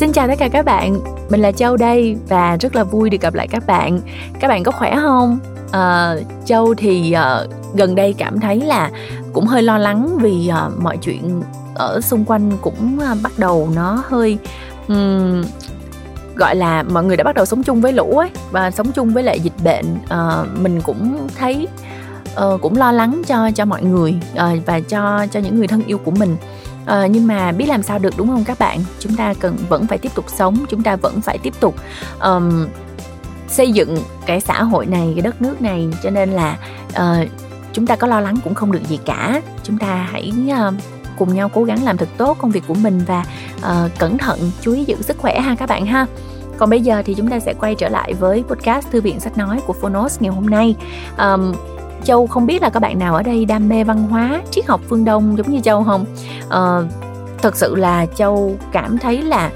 Xin chào tất cả các bạn, mình là Châu đây và rất là vui được gặp lại các bạn. Các bạn có khỏe không? À, Châu thì uh, gần đây cảm thấy là cũng hơi lo lắng vì uh, mọi chuyện ở xung quanh cũng uh, bắt đầu nó hơi um, gọi là mọi người đã bắt đầu sống chung với lũ ấy và sống chung với lại dịch bệnh. Uh, mình cũng thấy uh, cũng lo lắng cho cho mọi người uh, và cho cho những người thân yêu của mình à, nhưng mà biết làm sao được đúng không các bạn? Chúng ta cần vẫn phải tiếp tục sống chúng ta vẫn phải tiếp tục um, xây dựng cái xã hội này cái đất nước này. Cho nên là uh, chúng ta có lo lắng cũng không được gì cả. Chúng ta hãy uh, cùng nhau cố gắng làm thật tốt công việc của mình và uh, cẩn thận chú ý giữ sức khỏe ha các bạn ha. Còn bây giờ thì chúng ta sẽ quay trở lại với podcast thư viện sách nói của Phonos ngày hôm nay. Um, Châu không biết là các bạn nào ở đây đam mê văn hóa, triết học phương Đông giống như Châu không? Ờ, thật sự là Châu cảm thấy là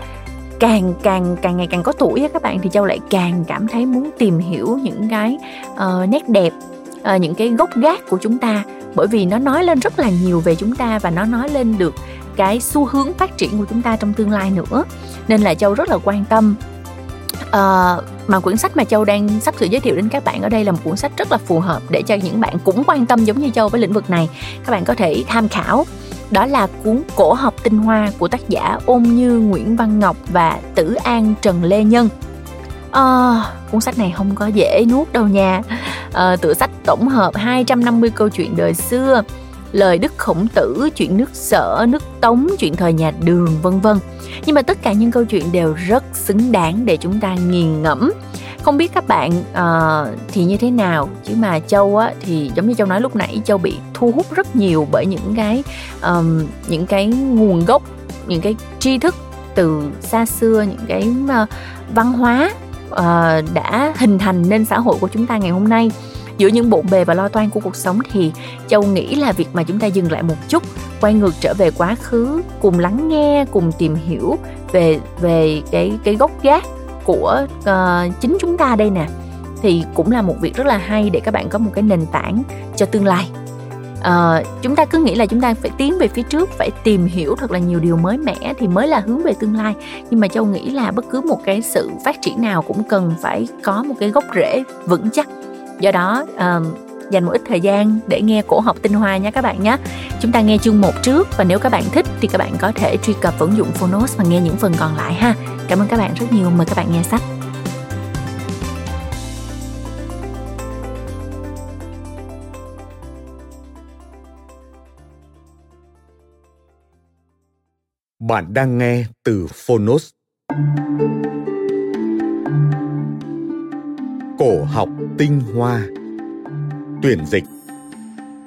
càng càng càng ngày càng có tuổi các bạn thì Châu lại càng cảm thấy muốn tìm hiểu những cái uh, nét đẹp, uh, những cái gốc gác của chúng ta bởi vì nó nói lên rất là nhiều về chúng ta và nó nói lên được cái xu hướng phát triển của chúng ta trong tương lai nữa nên là châu rất là quan tâm uh, mà quyển sách mà châu đang sắp sửa giới thiệu đến các bạn ở đây là một cuốn sách rất là phù hợp để cho những bạn cũng quan tâm giống như châu với lĩnh vực này. Các bạn có thể tham khảo. Đó là cuốn cổ học tinh hoa của tác giả ôn như nguyễn văn ngọc và tử an trần lê nhân. À, cuốn sách này không có dễ nuốt đâu nha. À, tựa sách tổng hợp 250 câu chuyện đời xưa lời Đức Khổng Tử, chuyện nước Sở, nước Tống, chuyện thời nhà Đường vân vân. Nhưng mà tất cả những câu chuyện đều rất xứng đáng để chúng ta nghiền ngẫm. Không biết các bạn uh, thì như thế nào chứ mà Châu á thì giống như Châu nói lúc nãy Châu bị thu hút rất nhiều bởi những cái um, những cái nguồn gốc, những cái tri thức từ xa xưa, những cái uh, văn hóa uh, đã hình thành nên xã hội của chúng ta ngày hôm nay giữa những bộn bề và lo toan của cuộc sống thì châu nghĩ là việc mà chúng ta dừng lại một chút quay ngược trở về quá khứ cùng lắng nghe cùng tìm hiểu về về cái cái gốc gác của uh, chính chúng ta đây nè thì cũng là một việc rất là hay để các bạn có một cái nền tảng cho tương lai. Uh, chúng ta cứ nghĩ là chúng ta phải tiến về phía trước phải tìm hiểu thật là nhiều điều mới mẻ thì mới là hướng về tương lai. Nhưng mà châu nghĩ là bất cứ một cái sự phát triển nào cũng cần phải có một cái gốc rễ vững chắc do đó um, dành một ít thời gian để nghe cổ học tinh hoa nha các bạn nhé. Chúng ta nghe chương 1 trước và nếu các bạn thích thì các bạn có thể truy cập ứng dụng Phonos và nghe những phần còn lại ha. Cảm ơn các bạn rất nhiều. Mời các bạn nghe sách. Bạn đang nghe từ Phonos. Cổ học tinh hoa. Tuyển dịch.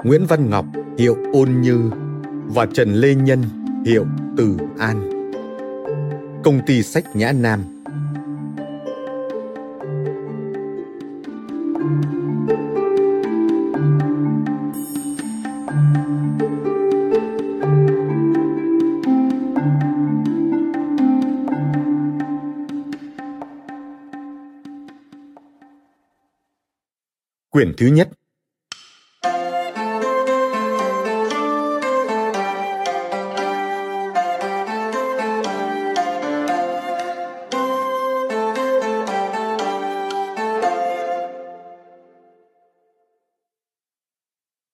Nguyễn Văn Ngọc, hiệu Ôn Như và Trần Lê Nhân, hiệu Từ An. Công ty sách Nhã Nam. Quyển thứ nhất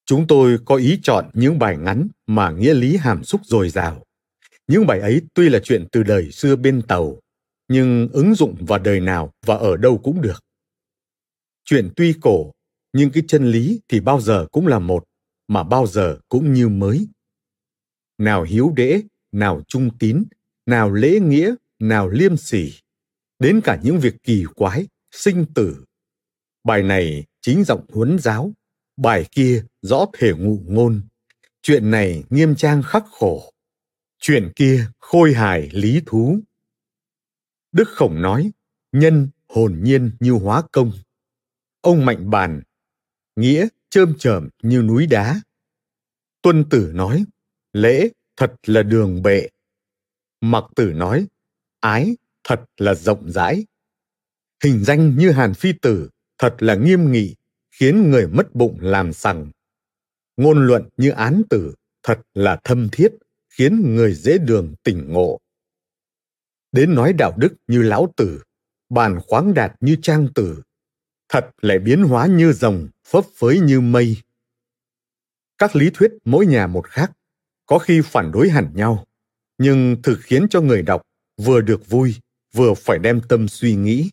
Chúng tôi có ý chọn những bài ngắn mà nghĩa lý hàm xúc dồi dào. Những bài ấy tuy là chuyện từ đời xưa bên tàu, nhưng ứng dụng vào đời nào và ở đâu cũng được. Chuyện tuy cổ nhưng cái chân lý thì bao giờ cũng là một, mà bao giờ cũng như mới. Nào hiếu đễ, nào trung tín, nào lễ nghĩa, nào liêm sỉ. Đến cả những việc kỳ quái, sinh tử. Bài này chính giọng huấn giáo, bài kia rõ thể ngụ ngôn. Chuyện này nghiêm trang khắc khổ. Chuyện kia khôi hài lý thú. Đức khổng nói, nhân hồn nhiên như hóa công. Ông mạnh bàn nghĩa trơm trởm như núi đá. Tuân tử nói, lễ thật là đường bệ. Mặc tử nói, ái thật là rộng rãi. Hình danh như hàn phi tử thật là nghiêm nghị, khiến người mất bụng làm sằng. Ngôn luận như án tử thật là thâm thiết, khiến người dễ đường tỉnh ngộ. đến nói đạo đức như lão tử, bàn khoáng đạt như trang tử, thật lại biến hóa như rồng, phấp phới như mây. Các lý thuyết mỗi nhà một khác, có khi phản đối hẳn nhau, nhưng thực khiến cho người đọc vừa được vui, vừa phải đem tâm suy nghĩ.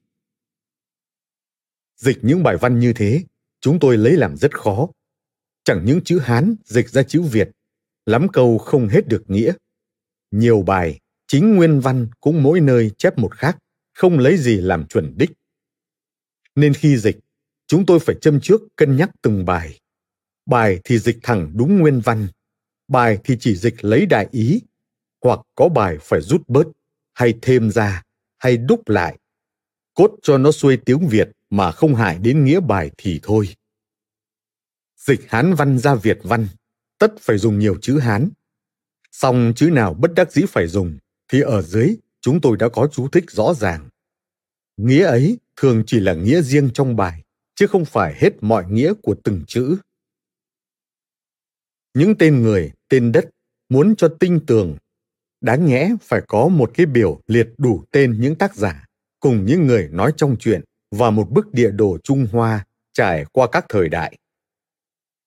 Dịch những bài văn như thế, chúng tôi lấy làm rất khó. Chẳng những chữ Hán dịch ra chữ Việt, lắm câu không hết được nghĩa. Nhiều bài, chính nguyên văn cũng mỗi nơi chép một khác, không lấy gì làm chuẩn đích. Nên khi dịch, chúng tôi phải châm trước cân nhắc từng bài. Bài thì dịch thẳng đúng nguyên văn, bài thì chỉ dịch lấy đại ý, hoặc có bài phải rút bớt, hay thêm ra, hay đúc lại. Cốt cho nó xuôi tiếng Việt mà không hại đến nghĩa bài thì thôi. Dịch Hán văn ra Việt văn, tất phải dùng nhiều chữ Hán. song chữ nào bất đắc dĩ phải dùng, thì ở dưới chúng tôi đã có chú thích rõ ràng. Nghĩa ấy thường chỉ là nghĩa riêng trong bài, chứ không phải hết mọi nghĩa của từng chữ. Những tên người, tên đất muốn cho tinh tường, đáng nhẽ phải có một cái biểu liệt đủ tên những tác giả cùng những người nói trong chuyện và một bức địa đồ Trung Hoa trải qua các thời đại.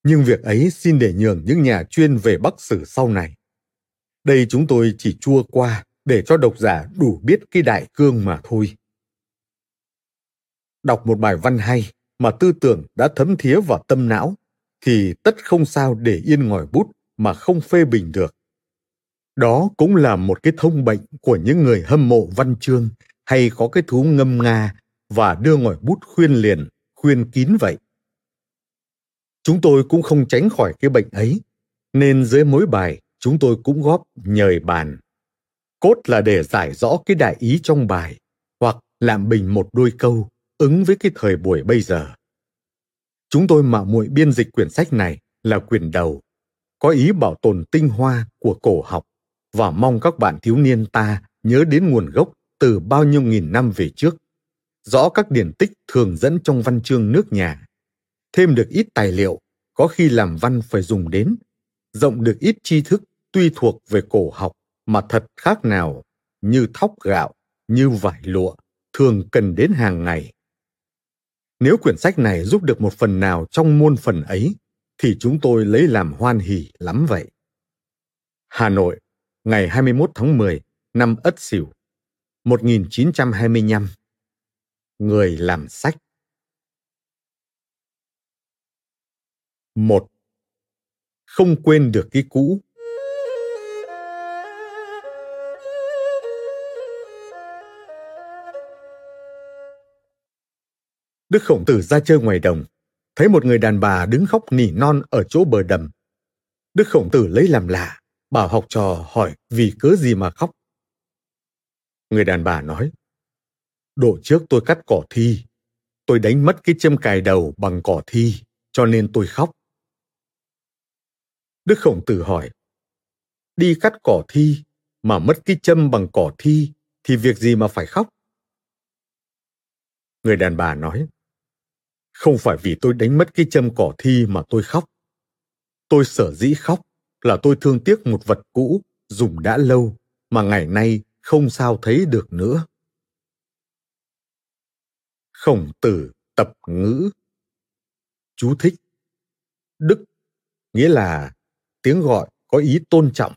Nhưng việc ấy xin để nhường những nhà chuyên về Bắc Sử sau này. Đây chúng tôi chỉ chua qua để cho độc giả đủ biết cái đại cương mà thôi. Đọc một bài văn hay mà tư tưởng đã thấm thía vào tâm não thì tất không sao để yên ngòi bút mà không phê bình được. Đó cũng là một cái thông bệnh của những người hâm mộ văn chương hay có cái thú ngâm nga và đưa ngòi bút khuyên liền, khuyên kín vậy. Chúng tôi cũng không tránh khỏi cái bệnh ấy, nên dưới mỗi bài chúng tôi cũng góp nhời bàn. Cốt là để giải rõ cái đại ý trong bài, hoặc làm bình một đôi câu ứng với cái thời buổi bây giờ. Chúng tôi mạo muội biên dịch quyển sách này là quyển đầu, có ý bảo tồn tinh hoa của cổ học và mong các bạn thiếu niên ta nhớ đến nguồn gốc từ bao nhiêu nghìn năm về trước, rõ các điển tích thường dẫn trong văn chương nước nhà, thêm được ít tài liệu có khi làm văn phải dùng đến, rộng được ít tri thức tuy thuộc về cổ học mà thật khác nào, như thóc gạo, như vải lụa, thường cần đến hàng ngày. Nếu quyển sách này giúp được một phần nào trong muôn phần ấy, thì chúng tôi lấy làm hoan hỉ lắm vậy. Hà Nội, ngày 21 tháng 10 năm Ất Sửu, 1925. Người làm sách. Một. Không quên được cái cũ. Đức Khổng Tử ra chơi ngoài đồng, thấy một người đàn bà đứng khóc nỉ non ở chỗ bờ đầm. Đức Khổng Tử lấy làm lạ, bảo học trò hỏi vì cớ gì mà khóc. Người đàn bà nói, Độ trước tôi cắt cỏ thi, tôi đánh mất cái châm cài đầu bằng cỏ thi, cho nên tôi khóc. Đức Khổng Tử hỏi, đi cắt cỏ thi mà mất cái châm bằng cỏ thi thì việc gì mà phải khóc? Người đàn bà nói, không phải vì tôi đánh mất cái châm cỏ thi mà tôi khóc. Tôi sở dĩ khóc là tôi thương tiếc một vật cũ dùng đã lâu mà ngày nay không sao thấy được nữa. Khổng tử tập ngữ Chú thích Đức nghĩa là tiếng gọi có ý tôn trọng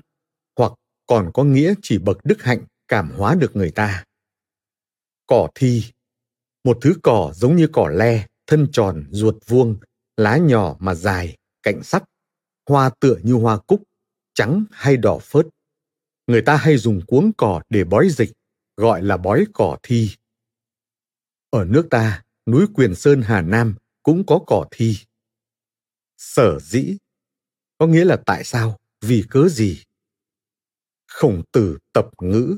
hoặc còn có nghĩa chỉ bậc đức hạnh cảm hóa được người ta. Cỏ thi một thứ cỏ giống như cỏ le, thân tròn, ruột vuông, lá nhỏ mà dài, cạnh sắc, hoa tựa như hoa cúc, trắng hay đỏ phớt. Người ta hay dùng cuống cỏ để bói dịch, gọi là bói cỏ thi. Ở nước ta, núi Quyền Sơn Hà Nam cũng có cỏ thi. Sở dĩ có nghĩa là tại sao, vì cớ gì? Khổng tử tập ngữ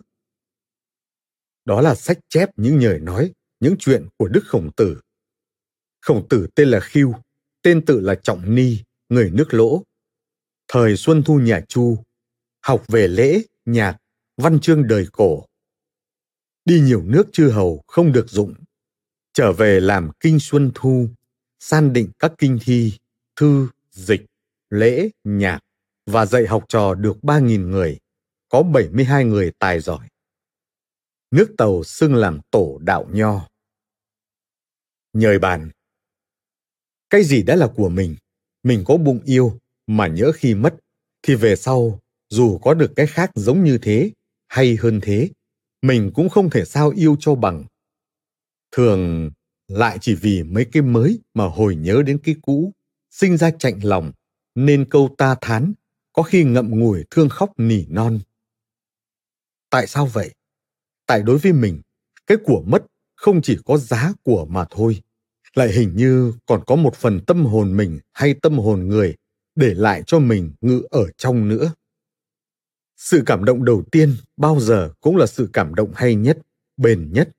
Đó là sách chép những lời nói, những chuyện của Đức Khổng Tử. Khổng Tử tên là Khiêu, tên tự là Trọng Ni, người nước lỗ. Thời Xuân Thu nhà Chu, học về lễ, nhạc, văn chương đời cổ. Đi nhiều nước chư hầu không được dụng. Trở về làm kinh Xuân Thu, san định các kinh thi, thư, dịch, lễ, nhạc và dạy học trò được 3.000 người, có 72 người tài giỏi. nước tàu xưng làm tổ đạo nho nhời bàn cái gì đã là của mình mình có bụng yêu mà nhỡ khi mất thì về sau, dù có được cái khác giống như thế hay hơn thế, mình cũng không thể sao yêu cho bằng. Thường lại chỉ vì mấy cái mới mà hồi nhớ đến cái cũ, sinh ra chạnh lòng, nên câu ta thán có khi ngậm ngùi thương khóc nỉ non. Tại sao vậy? Tại đối với mình, cái của mất không chỉ có giá của mà thôi lại hình như còn có một phần tâm hồn mình hay tâm hồn người để lại cho mình ngự ở trong nữa. Sự cảm động đầu tiên bao giờ cũng là sự cảm động hay nhất, bền nhất.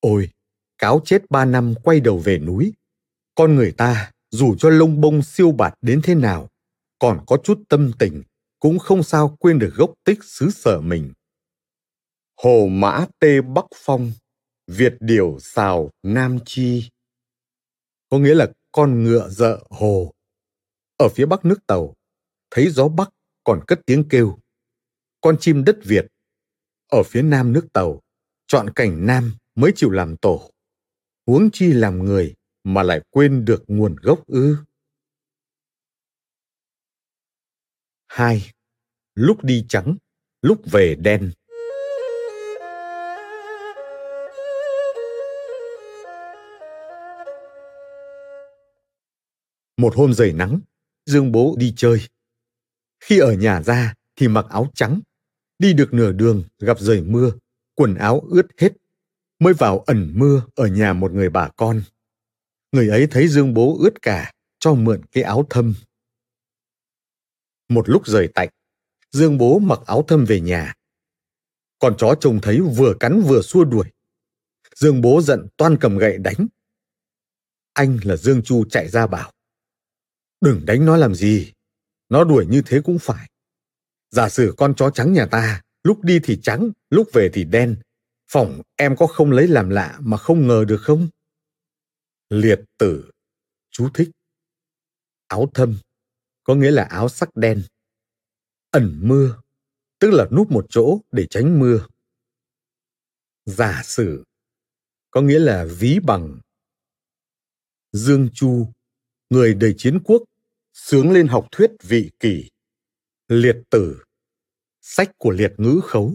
Ôi, cáo chết ba năm quay đầu về núi. Con người ta dù cho lông bông siêu bạt đến thế nào, còn có chút tâm tình cũng không sao quên được gốc tích xứ sở mình. Hồ mã tê bắc phong việt điểu xào nam chi. Có nghĩa là con ngựa dợ hồ. Ở phía bắc nước tàu, thấy gió bắc còn cất tiếng kêu. Con chim đất việt, ở phía nam nước tàu, chọn cảnh nam mới chịu làm tổ. Huống chi làm người mà lại quên được nguồn gốc ư. Hai, lúc đi trắng, lúc về đen. Một hôm trời nắng, dương bố đi chơi. Khi ở nhà ra thì mặc áo trắng, đi được nửa đường gặp trời mưa, quần áo ướt hết, mới vào ẩn mưa ở nhà một người bà con. Người ấy thấy dương bố ướt cả, cho mượn cái áo thâm. Một lúc rời tạnh dương bố mặc áo thâm về nhà. Con chó trông thấy vừa cắn vừa xua đuổi. Dương bố giận toan cầm gậy đánh. Anh là dương chu chạy ra bảo đừng đánh nó làm gì. Nó đuổi như thế cũng phải. Giả sử con chó trắng nhà ta, lúc đi thì trắng, lúc về thì đen. Phỏng em có không lấy làm lạ mà không ngờ được không? Liệt tử. Chú thích. Áo thâm. Có nghĩa là áo sắc đen. Ẩn mưa. Tức là núp một chỗ để tránh mưa. Giả sử. Có nghĩa là ví bằng. Dương chu. Người đời chiến quốc sướng lên học thuyết vị kỷ, liệt tử, sách của liệt ngữ khấu,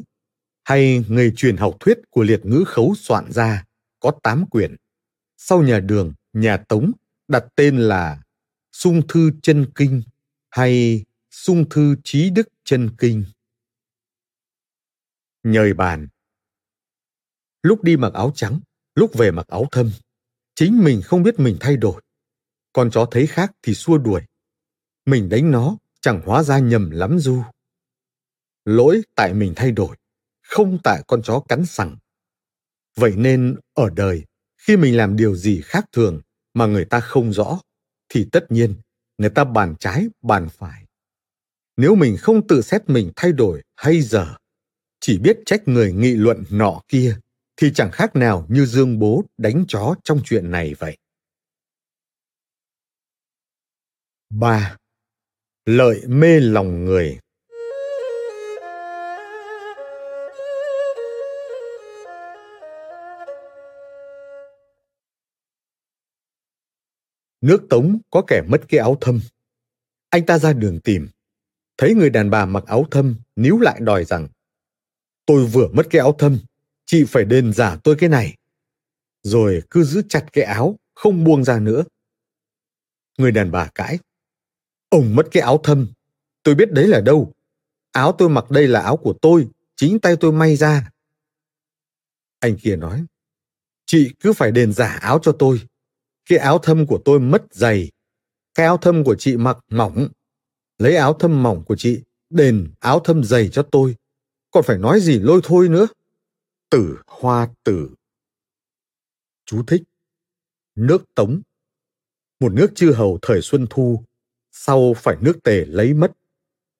hay người truyền học thuyết của liệt ngữ khấu soạn ra có tám quyển. Sau nhà đường, nhà tống, đặt tên là sung thư chân kinh hay sung thư trí đức chân kinh. Nhời bàn. Lúc đi mặc áo trắng, lúc về mặc áo thâm, chính mình không biết mình thay đổi. Con chó thấy khác thì xua đuổi mình đánh nó, chẳng hóa ra nhầm lắm du. Lỗi tại mình thay đổi, không tại con chó cắn sằng. Vậy nên, ở đời, khi mình làm điều gì khác thường mà người ta không rõ, thì tất nhiên, người ta bàn trái, bàn phải. Nếu mình không tự xét mình thay đổi hay giờ chỉ biết trách người nghị luận nọ kia, thì chẳng khác nào như dương bố đánh chó trong chuyện này vậy. 3. Lợi mê lòng người Nước Tống có kẻ mất cái áo thâm. Anh ta ra đường tìm. Thấy người đàn bà mặc áo thâm níu lại đòi rằng Tôi vừa mất cái áo thâm, chị phải đền giả tôi cái này. Rồi cứ giữ chặt cái áo, không buông ra nữa. Người đàn bà cãi. Ông mất cái áo thâm. Tôi biết đấy là đâu. Áo tôi mặc đây là áo của tôi, chính tay tôi may ra. Anh kia nói, chị cứ phải đền giả áo cho tôi. Cái áo thâm của tôi mất dày. Cái áo thâm của chị mặc mỏng. Lấy áo thâm mỏng của chị, đền áo thâm dày cho tôi. Còn phải nói gì lôi thôi nữa. Tử hoa tử. Chú thích. Nước Tống. Một nước chư hầu thời Xuân Thu sau phải nước tề lấy mất,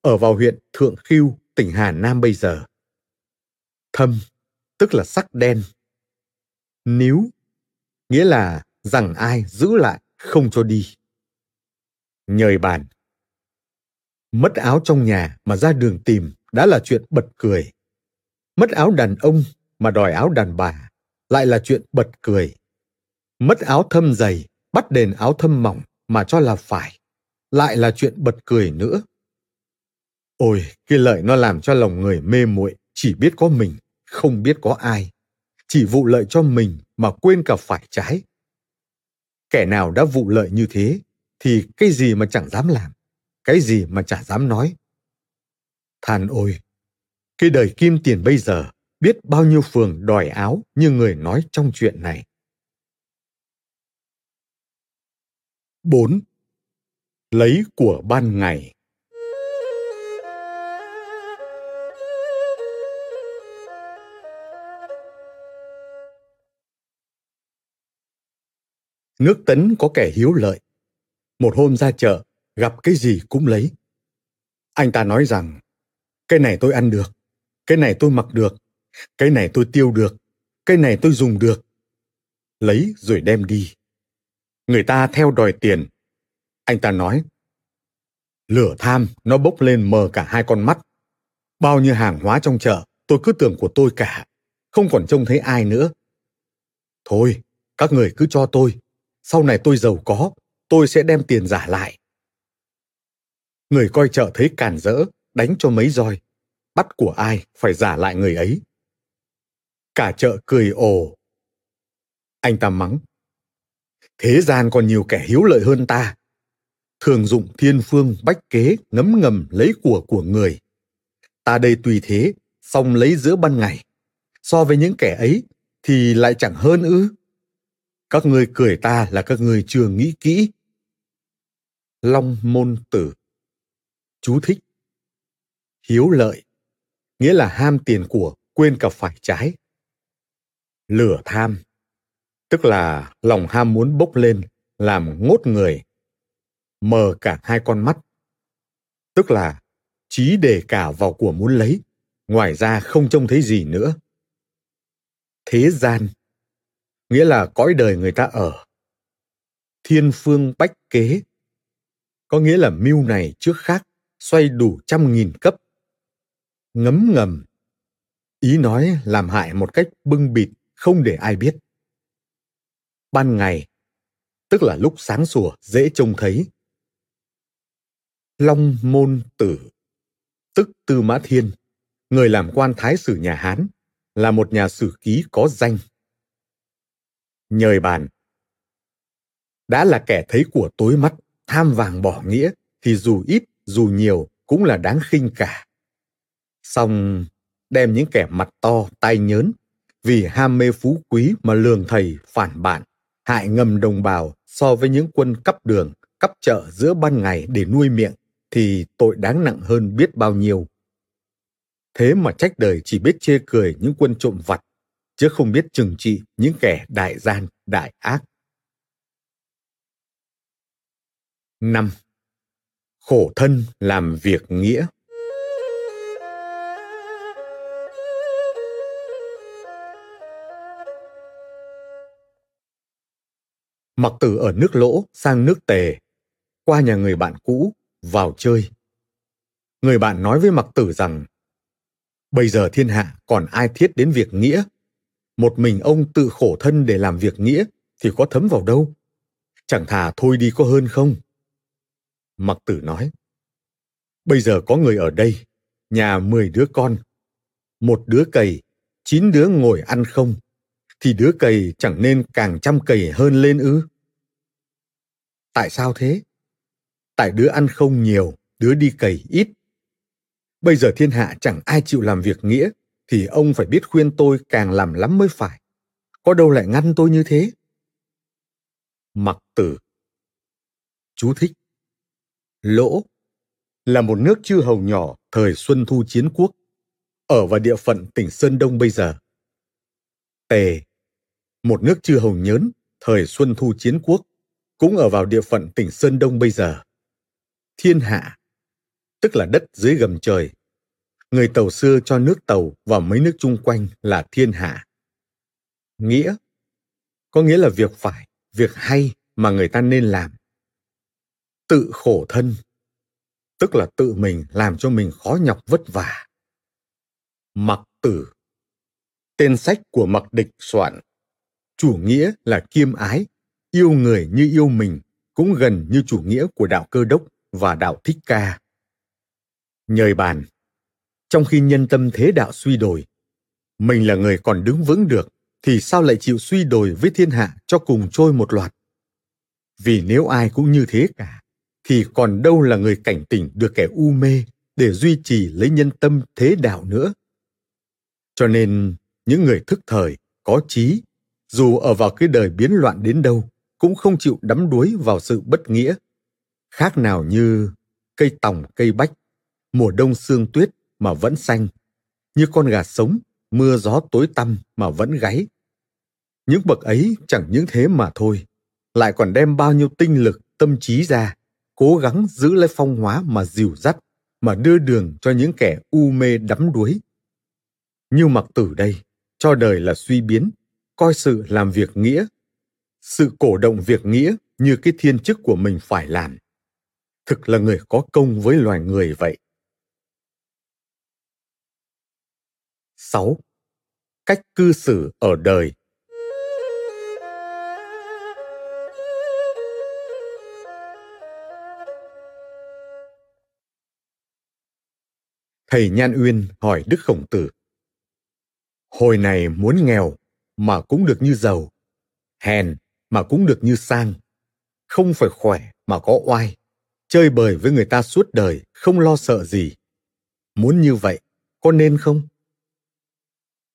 ở vào huyện Thượng Khiêu, tỉnh Hà Nam bây giờ. Thâm, tức là sắc đen. Níu, nghĩa là rằng ai giữ lại không cho đi. Nhời bàn. Mất áo trong nhà mà ra đường tìm đã là chuyện bật cười. mất áo đàn ông mà đòi áo đàn bà lại là chuyện bật cười mất áo thâm dày bắt đền áo thâm mỏng mà cho là phải lại là chuyện bật cười nữa. Ôi, cái lợi nó làm cho lòng người mê muội, chỉ biết có mình, không biết có ai. Chỉ vụ lợi cho mình mà quên cả phải trái. Kẻ nào đã vụ lợi như thế, thì cái gì mà chẳng dám làm, cái gì mà chả dám nói. Than ôi, cái đời kim tiền bây giờ biết bao nhiêu phường đòi áo như người nói trong chuyện này. 4. Lấy của ban ngày Nước tấn có kẻ hiếu lợi. Một hôm ra chợ, gặp cái gì cũng lấy. Anh ta nói rằng, cái này tôi ăn được, cái này tôi mặc được, cái này tôi tiêu được, cái này tôi dùng được. Lấy rồi đem đi. Người ta theo đòi tiền. Anh ta nói, lửa tham nó bốc lên mờ cả hai con mắt. Bao nhiêu hàng hóa trong chợ, tôi cứ tưởng của tôi cả, không còn trông thấy ai nữa. Thôi, các người cứ cho tôi, sau này tôi giàu có, tôi sẽ đem tiền giả lại. Người coi chợ thấy càn rỡ, đánh cho mấy roi. Bắt của ai phải giả lại người ấy. Cả chợ cười ồ. Anh ta mắng. Thế gian còn nhiều kẻ hiếu lợi hơn ta. Thường dụng thiên phương bách kế ngấm ngầm lấy của của người. Ta đây tùy thế, xong lấy giữa ban ngày. So với những kẻ ấy thì lại chẳng hơn ư? Các ngươi cười ta là các ngươi chưa nghĩ kỹ. Long môn tử. Chú thích. Hiếu lợi. Nghĩa là ham tiền của quên cả phải trái. Lửa tham. Tức là lòng ham muốn bốc lên làm ngốt người mờ cả hai con mắt tức là trí đề cả vào của muốn lấy ngoài ra không trông thấy gì nữa thế gian nghĩa là cõi đời người ta ở. Thiên phương bách kế, có nghĩa là mưu này trước khác, xoay đủ trăm nghìn cấp. Ngấm ngầm, ý nói làm hại một cách bưng bịt, không để ai biết. Ban ngày, tức là lúc sáng sủa dễ trông thấy. Long môn tử, tức Tư Mã Thiên, người làm quan thái sử nhà Hán, là một nhà sử ký có danh nhời bàn. Đã là kẻ thấy của tối mắt, tham vàng bỏ nghĩa, thì dù ít, dù nhiều cũng là đáng khinh cả. Xong đem những kẻ mặt to, tay nhớn, vì ham mê phú quý mà lường thầy, phản bạn, hại ngầm đồng bào so với những quân cắp đường, cắp chợ giữa ban ngày để nuôi miệng, thì tội đáng nặng hơn biết bao nhiêu. Thế mà trách đời chỉ biết chê cười những quân trộm vặt, chứ không biết trừng trị những kẻ đại gian, đại ác. 5. Khổ thân làm việc nghĩa Mặc tử ở nước lỗ sang nước tề, qua nhà người bạn cũ, vào chơi. Người bạn nói với mặc tử rằng, bây giờ thiên hạ còn ai thiết đến việc nghĩa? Một mình ông tự khổ thân để làm việc nghĩa thì có thấm vào đâu? Chẳng thà thôi đi có hơn không? Mặc tử nói bây giờ có người ở đây nhà mười đứa con. Một đứa cầy chín đứa ngồi ăn không thì đứa cầy chẳng nên càng chăm cầy hơn lên ư? Tại sao thế? Tại đứa ăn không nhiều đứa đi cầy ít bây giờ thiên hạ chẳng ai chịu làm việc nghĩa thì ông phải biết khuyên tôi càng làm lắm mới phải. Có đâu lại ngăn tôi như thế? Mặc tử Chú thích Lỗ là một nước chư hầu nhỏ thời Xuân Thu Chiến Quốc, ở vào địa phận tỉnh Sơn Đông bây giờ. Tề, một nước chư hầu nhớn thời Xuân Thu Chiến Quốc, cũng ở vào địa phận tỉnh Sơn Đông bây giờ. Thiên hạ, tức là đất dưới gầm trời, người tàu xưa cho nước tàu và mấy nước chung quanh là thiên hạ. Nghĩa có nghĩa là việc phải, việc hay mà người ta nên làm. Tự khổ thân, tức là tự mình làm cho mình khó nhọc vất vả. Mặc tử, Tên sách của Mặc Địch soạn. Chủ nghĩa là kiêm ái, yêu người như yêu mình, cũng gần như chủ nghĩa của đạo cơ đốc và đạo thích ca. Nhời bàn, trong khi nhân tâm thế đạo suy đồi, mình là người còn đứng vững được, thì sao lại chịu suy đồi với thiên hạ cho cùng trôi một loạt? Vì nếu ai cũng như thế cả, thì còn đâu là người cảnh tỉnh được kẻ u mê để duy trì lấy nhân tâm thế đạo nữa. Cho nên, những người thức thời, có trí, dù ở vào cái đời biến loạn đến đâu, cũng không chịu đắm đuối vào sự bất nghĩa. Khác nào như cây tòng cây bách, mùa đông sương tuyết mà vẫn xanh, như con gà sống, mưa gió tối tăm mà vẫn gáy. Những bậc ấy chẳng những thế mà thôi, lại còn đem bao nhiêu tinh lực, tâm trí ra, cố gắng giữ lấy phong hóa mà dìu dắt, mà đưa đường cho những kẻ u mê đắm đuối. Như mặc tử đây, cho đời là suy biến, coi sự làm việc nghĩa. Sự cổ động việc nghĩa như cái thiên chức của mình phải làm. Thực là người có công với loài người vậy. 6. Cách cư xử ở đời Thầy Nhan Uyên hỏi Đức Khổng Tử. Hồi này muốn nghèo mà cũng được như giàu, hèn mà cũng được như sang, không phải khỏe mà có oai, chơi bời với người ta suốt đời không lo sợ gì. Muốn như vậy, có nên không?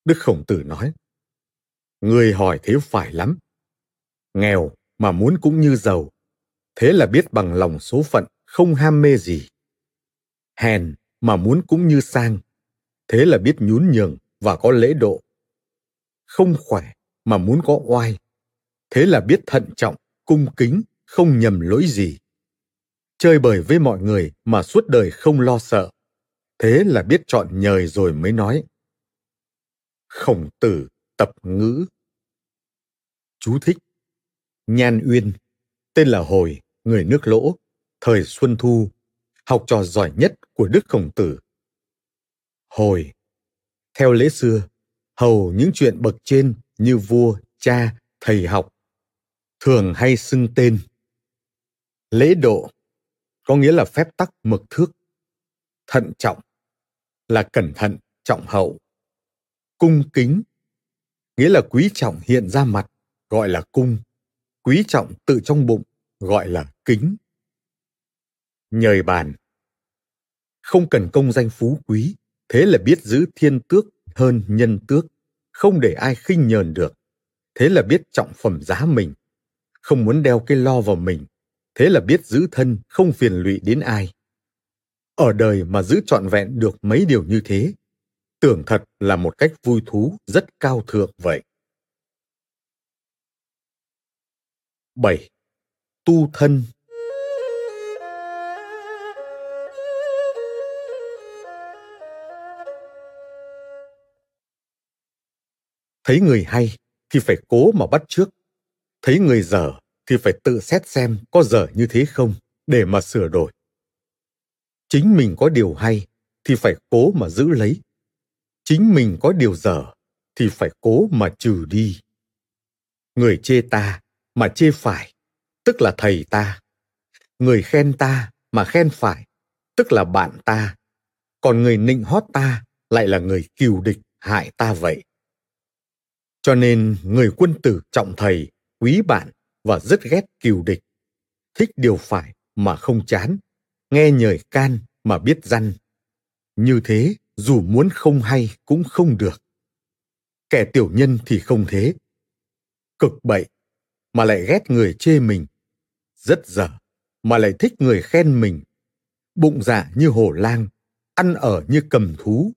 Đức Khổng Tử nói, Người hỏi thế phải lắm. Nghèo mà muốn cũng như giàu, thế là biết bằng lòng số phận, không ham mê gì. Hèn mà muốn cũng như sang, thế là biết nhún nhường và có lễ độ. Không khỏe mà muốn có oai, thế là biết thận trọng, cung kính, không nhầm lỗi gì. Chơi bời với mọi người mà suốt đời không lo sợ, thế là biết chọn nhời rồi mới nói. Khổng tử tập ngữ Chú thích Nhan Uyên, tên là Hồi, người nước lỗ, thời Xuân Thu, học trò giỏi nhất của Đức Khổng Tử. Hồi, theo lễ xưa, hầu những chuyện bậc trên như vua, cha, thầy học, thường hay xưng tên. Lễ độ có nghĩa là phép tắc mực thước. Thận trọng là cẩn thận, trọng hậu. Cung kính nghĩa là quý trọng hiện ra mặt, gọi là cung. Quý trọng tự trong bụng, gọi là kính nhời bàn. Không cần công danh phú quý, thế là biết giữ thiên tước hơn nhân tước, không để ai khinh nhờn được. Thế là biết trọng phẩm giá mình, không muốn đeo cái lo vào mình, thế là biết giữ thân không phiền lụy đến ai. Ở đời mà giữ trọn vẹn được mấy điều như thế, tưởng thật là một cách vui thú rất cao thượng vậy. 7. Tu thân thấy người hay thì phải cố mà bắt trước thấy người dở thì phải tự xét xem có dở như thế không để mà sửa đổi. Chính mình có điều hay thì phải cố mà giữ lấy. Chính mình có điều dở thì phải cố mà trừ đi. Người chê ta mà chê phải tức là thầy ta. Người khen ta mà khen phải tức là bạn ta. Còn người nịnh hót ta lại là người kiều địch hại ta vậy. Cho nên người quân tử trọng thầy, quý bạn và rất ghét kiều địch. Thích điều phải mà không chán, nghe nhời can mà biết răn. Như thế, dù muốn không hay cũng không được. Kẻ tiểu nhân thì không thế. Cực bậy, mà lại ghét người chê mình. Rất dở, mà lại thích người khen mình. Bụng dạ như hổ lang, ăn ở như cầm thú,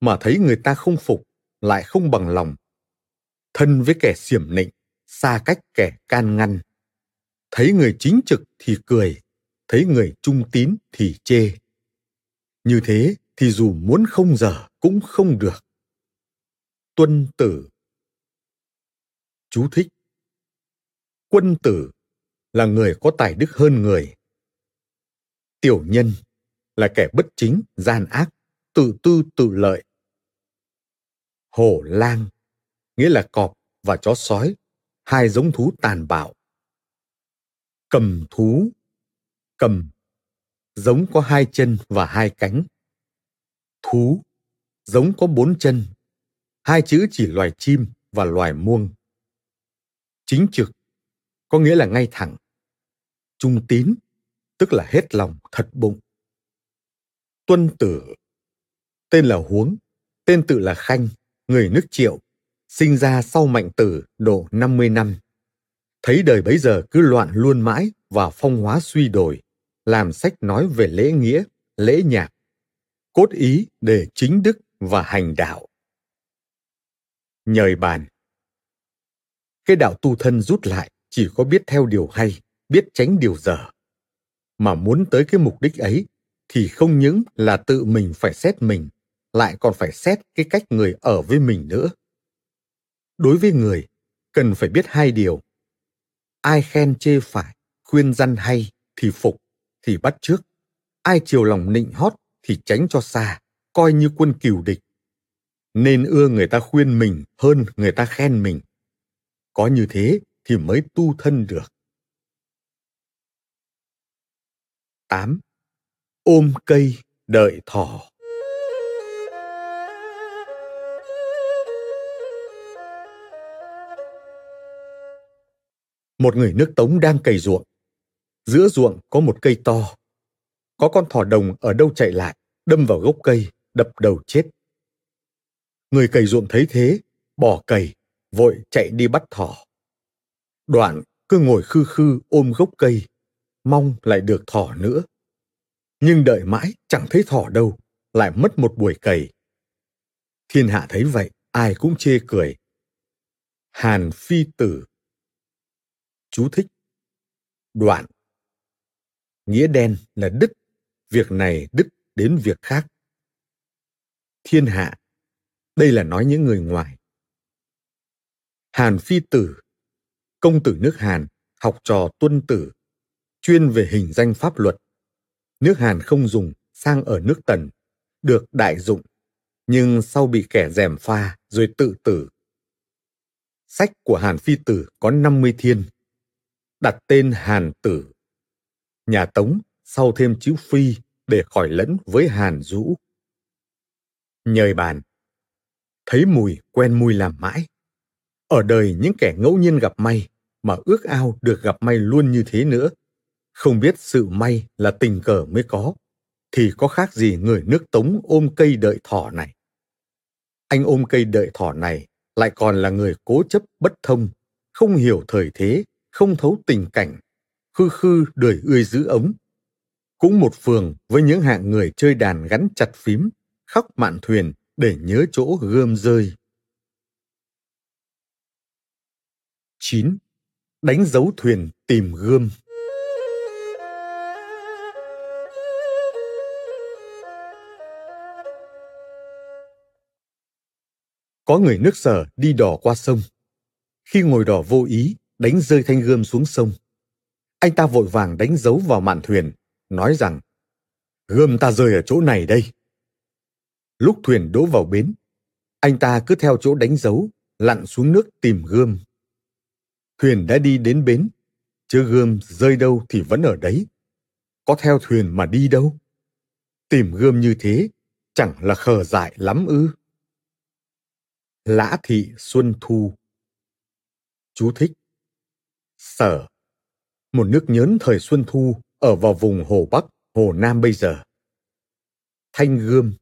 mà thấy người ta không phục, lại không bằng lòng thân với kẻ xiểm nịnh, xa cách kẻ can ngăn. Thấy người chính trực thì cười, thấy người trung tín thì chê. Như thế thì dù muốn không dở cũng không được. Tuân tử Chú thích Quân tử là người có tài đức hơn người. Tiểu nhân là kẻ bất chính, gian ác, tự tư tự lợi. Hổ lang nghĩa là cọp và chó sói, hai giống thú tàn bạo. Cầm thú, cầm, giống có hai chân và hai cánh. Thú, giống có bốn chân, hai chữ chỉ loài chim và loài muông. Chính trực, có nghĩa là ngay thẳng. Trung tín, tức là hết lòng, thật bụng. Tuân tử, tên là Huống, tên tự là Khanh, người nước Triệu, sinh ra sau mạnh tử độ 50 năm. Thấy đời bấy giờ cứ loạn luôn mãi và phong hóa suy đổi, làm sách nói về lễ nghĩa, lễ nhạc, cốt ý để chính đức và hành đạo. Nhời bàn Cái đạo tu thân rút lại chỉ có biết theo điều hay, biết tránh điều dở. Mà muốn tới cái mục đích ấy thì không những là tự mình phải xét mình, lại còn phải xét cái cách người ở với mình nữa. Đối với người, cần phải biết hai điều. Ai khen chê phải, khuyên răn hay thì phục, thì bắt trước. Ai chiều lòng nịnh hót thì tránh cho xa, coi như quân cừu địch. Nên ưa người ta khuyên mình hơn người ta khen mình. Có như thế thì mới tu thân được. 8. Ôm cây đợi thỏ Một người nước Tống đang cày ruộng. Giữa ruộng có một cây to. Có con thỏ đồng ở đâu chạy lại, đâm vào gốc cây, đập đầu chết. Người cày ruộng thấy thế, bỏ cày, vội chạy đi bắt thỏ. Đoạn cứ ngồi khư khư ôm gốc cây, mong lại được thỏ nữa. Nhưng đợi mãi chẳng thấy thỏ đâu, lại mất một buổi cày. Thiên hạ thấy vậy, ai cũng chê cười. Hàn phi tử Chú thích. Đoạn. Nghĩa đen là đứt, việc này đứt đến việc khác. Thiên hạ. Đây là nói những người ngoài. Hàn Phi Tử, công tử nước Hàn, học trò tuân tử, chuyên về hình danh pháp luật. Nước Hàn không dùng, sang ở nước Tần, được đại dụng, nhưng sau bị kẻ dèm pha rồi tự tử. Sách của Hàn Phi Tử có 50 thiên, đặt tên Hàn Tử. Nhà Tống sau thêm chữ Phi để khỏi lẫn với Hàn Dũ. Nhời bàn, thấy mùi quen mùi làm mãi. Ở đời những kẻ ngẫu nhiên gặp may mà ước ao được gặp may luôn như thế nữa. Không biết sự may là tình cờ mới có, thì có khác gì người nước Tống ôm cây đợi thỏ này. Anh ôm cây đợi thỏ này lại còn là người cố chấp bất thông, không hiểu thời thế không thấu tình cảnh, khư khư đời ươi giữ ống. Cũng một phường với những hạng người chơi đàn gắn chặt phím, khóc mạn thuyền để nhớ chỗ gươm rơi. 9. Đánh dấu thuyền tìm gươm Có người nước sở đi đò qua sông. Khi ngồi đò vô ý, đánh rơi thanh gươm xuống sông. Anh ta vội vàng đánh dấu vào mạn thuyền, nói rằng gươm ta rơi ở chỗ này đây. Lúc thuyền đỗ vào bến, anh ta cứ theo chỗ đánh dấu, lặn xuống nước tìm gươm. Thuyền đã đi đến bến, chứ gươm rơi đâu thì vẫn ở đấy. Có theo thuyền mà đi đâu? Tìm gươm như thế, chẳng là khờ dại lắm ư. Lã thị Xuân Thu Chú thích Sở Một nước nhớn thời Xuân Thu ở vào vùng Hồ Bắc, Hồ Nam bây giờ. Thanh gươm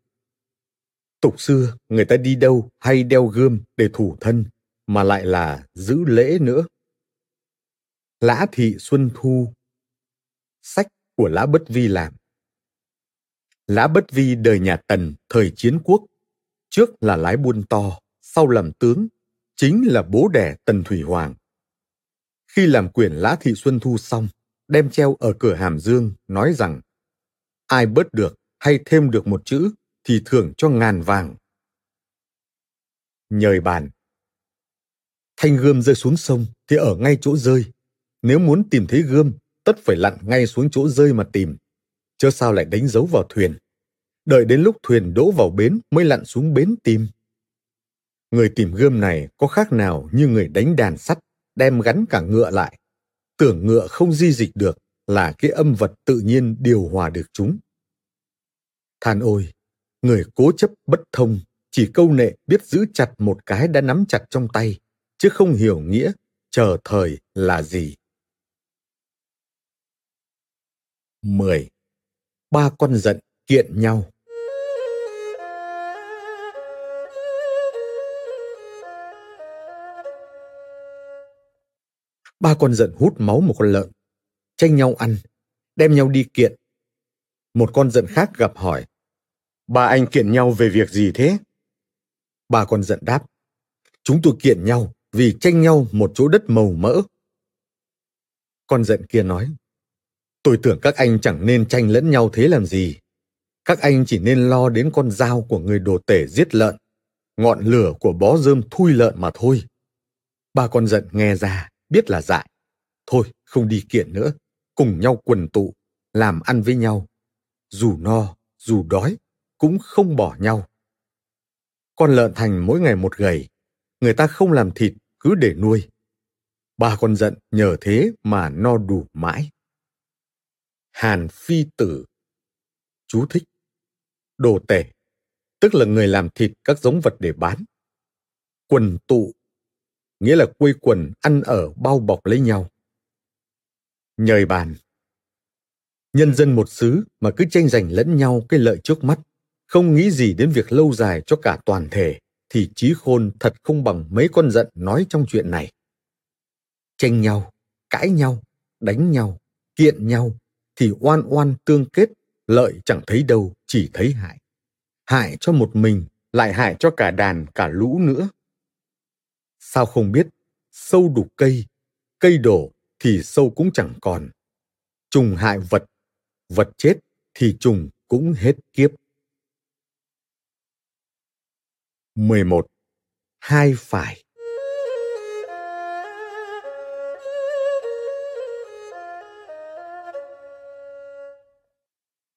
Tục xưa, người ta đi đâu hay đeo gươm để thủ thân, mà lại là giữ lễ nữa. Lã Thị Xuân Thu Sách của Lã Bất Vi làm Lã Bất Vi đời nhà Tần thời chiến quốc, trước là lái buôn to, sau làm tướng, chính là bố đẻ Tần Thủy Hoàng. Khi làm quyển Lã Thị Xuân Thu xong, đem treo ở cửa Hàm Dương, nói rằng ai bớt được hay thêm được một chữ thì thưởng cho ngàn vàng. Nhời bàn Thanh gươm rơi xuống sông thì ở ngay chỗ rơi. Nếu muốn tìm thấy gươm, tất phải lặn ngay xuống chỗ rơi mà tìm. Chớ sao lại đánh dấu vào thuyền. Đợi đến lúc thuyền đỗ vào bến mới lặn xuống bến tìm. Người tìm gươm này có khác nào như người đánh đàn sắt đem gắn cả ngựa lại. Tưởng ngựa không di dịch được là cái âm vật tự nhiên điều hòa được chúng. Than ôi, người cố chấp bất thông, chỉ câu nệ biết giữ chặt một cái đã nắm chặt trong tay, chứ không hiểu nghĩa chờ thời là gì. 10. Ba con giận kiện nhau Ba con giận hút máu một con lợn, tranh nhau ăn, đem nhau đi kiện. Một con giận khác gặp hỏi, ba anh kiện nhau về việc gì thế? Ba con giận đáp, chúng tôi kiện nhau vì tranh nhau một chỗ đất màu mỡ. Con giận kia nói, tôi tưởng các anh chẳng nên tranh lẫn nhau thế làm gì. Các anh chỉ nên lo đến con dao của người đồ tể giết lợn, ngọn lửa của bó rơm thui lợn mà thôi. Ba con giận nghe ra, biết là dại. Thôi, không đi kiện nữa, cùng nhau quần tụ, làm ăn với nhau. Dù no, dù đói, cũng không bỏ nhau. Con lợn thành mỗi ngày một gầy, người ta không làm thịt cứ để nuôi. Ba con giận nhờ thế mà no đủ mãi. Hàn phi tử Chú thích Đồ tể Tức là người làm thịt các giống vật để bán. Quần tụ Nghĩa là quây quần ăn ở bao bọc lấy nhau. Nhời bàn Nhân dân một xứ mà cứ tranh giành lẫn nhau cái lợi trước mắt, không nghĩ gì đến việc lâu dài cho cả toàn thể, thì trí khôn thật không bằng mấy con giận nói trong chuyện này. Tranh nhau, cãi nhau, đánh nhau, kiện nhau, thì oan oan tương kết, lợi chẳng thấy đâu, chỉ thấy hại. Hại cho một mình, lại hại cho cả đàn, cả lũ nữa. Sao không biết, sâu đục cây, cây đổ thì sâu cũng chẳng còn. Trùng hại vật, vật chết thì trùng cũng hết kiếp. 11. Hai phải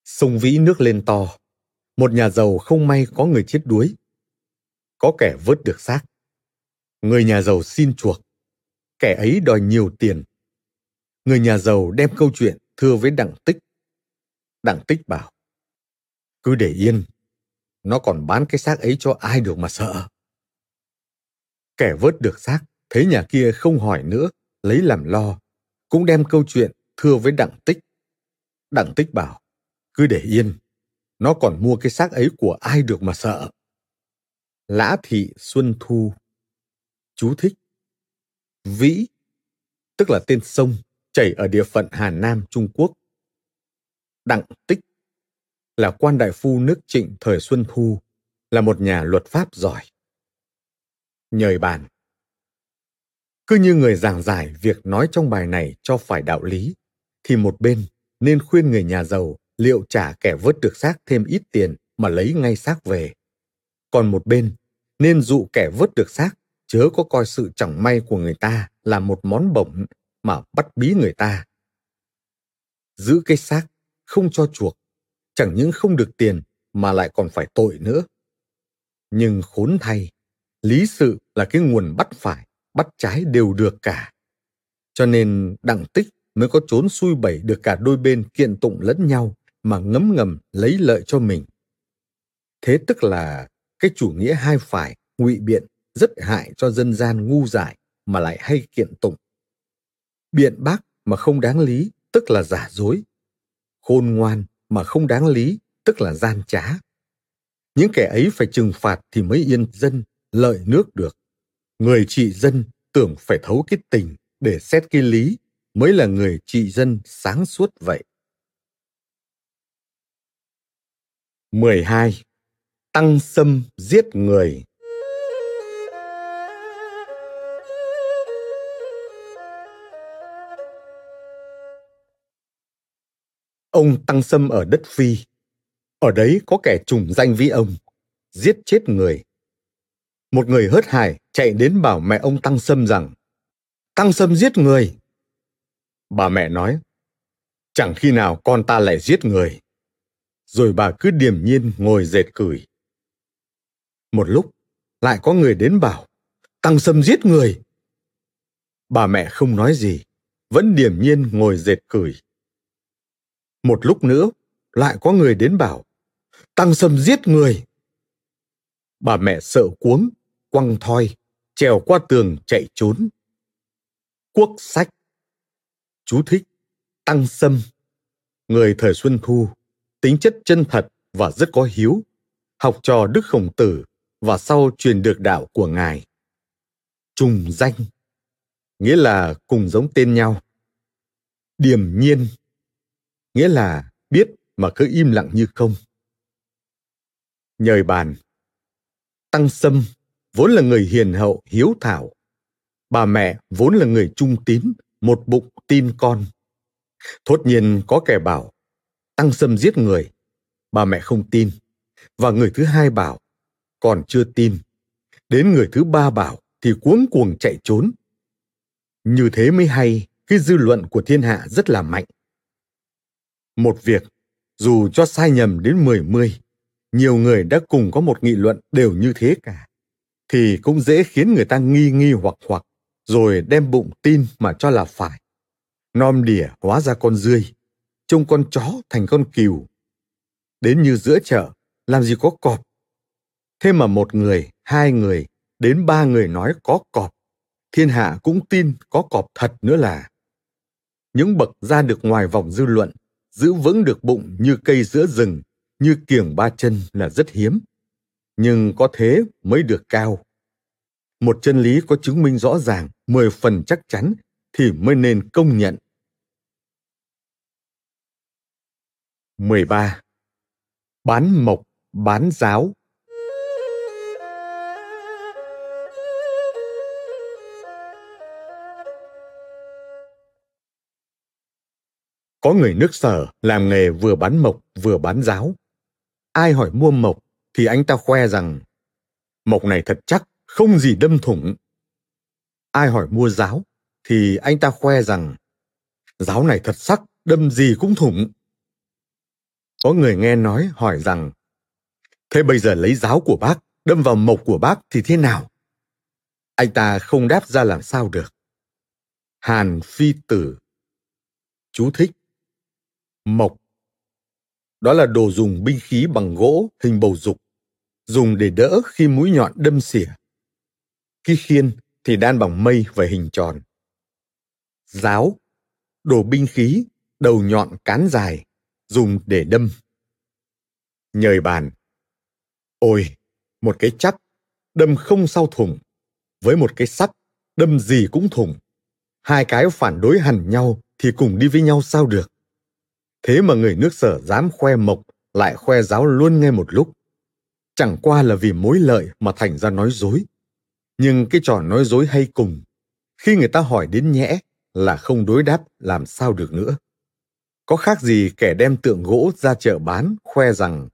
Sông Vĩ nước lên to. Một nhà giàu không may có người chết đuối. Có kẻ vớt được xác. Người nhà giàu xin chuộc. Kẻ ấy đòi nhiều tiền. Người nhà giàu đem câu chuyện thưa với Đặng Tích. Đặng Tích bảo, cứ để yên, nó còn bán cái xác ấy cho ai được mà sợ. Kẻ vớt được xác, thấy nhà kia không hỏi nữa, lấy làm lo, cũng đem câu chuyện thưa với Đặng Tích. Đặng Tích bảo, cứ để yên, nó còn mua cái xác ấy của ai được mà sợ. Lã thị Xuân Thu Chú thích Vĩ, tức là tên sông chảy ở địa phận Hà Nam, Trung Quốc. Đặng Tích là quan đại phu nước Trịnh thời Xuân Thu, là một nhà luật pháp giỏi. Nhời bàn Cứ như người giảng giải việc nói trong bài này cho phải đạo lý, thì một bên nên khuyên người nhà giàu liệu trả kẻ vớt được xác thêm ít tiền mà lấy ngay xác về. Còn một bên nên dụ kẻ vớt được xác chớ có coi sự chẳng may của người ta là một món bổng mà bắt bí người ta. Giữ cái xác, không cho chuộc, chẳng những không được tiền mà lại còn phải tội nữa. Nhưng khốn thay, lý sự là cái nguồn bắt phải, bắt trái đều được cả. Cho nên đặng tích mới có trốn xui bẩy được cả đôi bên kiện tụng lẫn nhau mà ngấm ngầm lấy lợi cho mình. Thế tức là cái chủ nghĩa hai phải, ngụy biện rất hại cho dân gian ngu dại mà lại hay kiện tụng. Biện bác mà không đáng lý tức là giả dối. Khôn ngoan mà không đáng lý tức là gian trá. Những kẻ ấy phải trừng phạt thì mới yên dân, lợi nước được. Người trị dân tưởng phải thấu cái tình để xét cái lý mới là người trị dân sáng suốt vậy. 12. Tăng xâm giết người Ông Tăng Sâm ở đất Phi. Ở đấy có kẻ trùng danh với ông, giết chết người. Một người hớt hải chạy đến bảo mẹ ông Tăng Sâm rằng Tăng Sâm giết người. Bà mẹ nói, chẳng khi nào con ta lại giết người. Rồi bà cứ điềm nhiên ngồi dệt cười. Một lúc, lại có người đến bảo, tăng sâm giết người. Bà mẹ không nói gì, vẫn điềm nhiên ngồi dệt cười. Một lúc nữa, lại có người đến bảo, tăng sâm giết người. Bà mẹ sợ cuống, quăng thoi, trèo qua tường chạy trốn. Quốc sách Chú thích Tăng Sâm Người thời Xuân Thu, tính chất chân thật và rất có hiếu, học trò Đức Khổng Tử và sau truyền được đạo của Ngài. Trùng danh nghĩa là cùng giống tên nhau. Điềm nhiên nghĩa là biết mà cứ im lặng như không. Nhời bàn Tăng Sâm vốn là người hiền hậu hiếu thảo. Bà mẹ vốn là người trung tín, một bụng tin con. Thốt nhiên có kẻ bảo, Tăng Sâm giết người. Bà mẹ không tin. Và người thứ hai bảo, còn chưa tin. Đến người thứ ba bảo thì cuống cuồng chạy trốn. Như thế mới hay, cái dư luận của thiên hạ rất là mạnh. Một việc, dù cho sai nhầm đến mười mươi, nhiều người đã cùng có một nghị luận đều như thế cả, thì cũng dễ khiến người ta nghi nghi hoặc hoặc, rồi đem bụng tin mà cho là phải. Nom đỉa hóa ra con dươi, trông con chó thành con cừu. Đến như giữa chợ, làm gì có cọp. Thế mà một người, hai người, đến ba người nói có cọp. Thiên hạ cũng tin có cọp thật nữa là. Những bậc ra được ngoài vòng dư luận, giữ vững được bụng như cây giữa rừng, như kiểng ba chân là rất hiếm. Nhưng có thế mới được cao. Một chân lý có chứng minh rõ ràng, mười phần chắc chắn thì mới nên công nhận. 13. Bán mộc, bán giáo Có người nước sở làm nghề vừa bán mộc vừa bán giáo. Ai hỏi mua mộc thì anh ta khoe rằng mộc này thật chắc, không gì đâm thủng. Ai hỏi mua giáo thì anh ta khoe rằng giáo này thật sắc, đâm gì cũng thủng. Có người nghe nói hỏi rằng thế bây giờ lấy giáo của bác đâm vào mộc của bác thì thế nào? Anh ta không đáp ra làm sao được. Hàn Phi Tử Chú thích Mộc Đó là đồ dùng binh khí bằng gỗ hình bầu dục, dùng để đỡ khi mũi nhọn đâm xỉa. Khi khiên thì đan bằng mây và hình tròn. Giáo, đồ binh khí, đầu nhọn cán dài, dùng để đâm. Nhời bàn. Ôi, một cái chắc, đâm không sao thủng. Với một cái sắt, đâm gì cũng thủng. Hai cái phản đối hẳn nhau thì cùng đi với nhau sao được. Thế mà người nước sở dám khoe mộc, lại khoe giáo luôn nghe một lúc. Chẳng qua là vì mối lợi mà thành ra nói dối. Nhưng cái trò nói dối hay cùng, khi người ta hỏi đến nhẽ là không đối đáp làm sao được nữa. Có khác gì kẻ đem tượng gỗ ra chợ bán, khoe rằng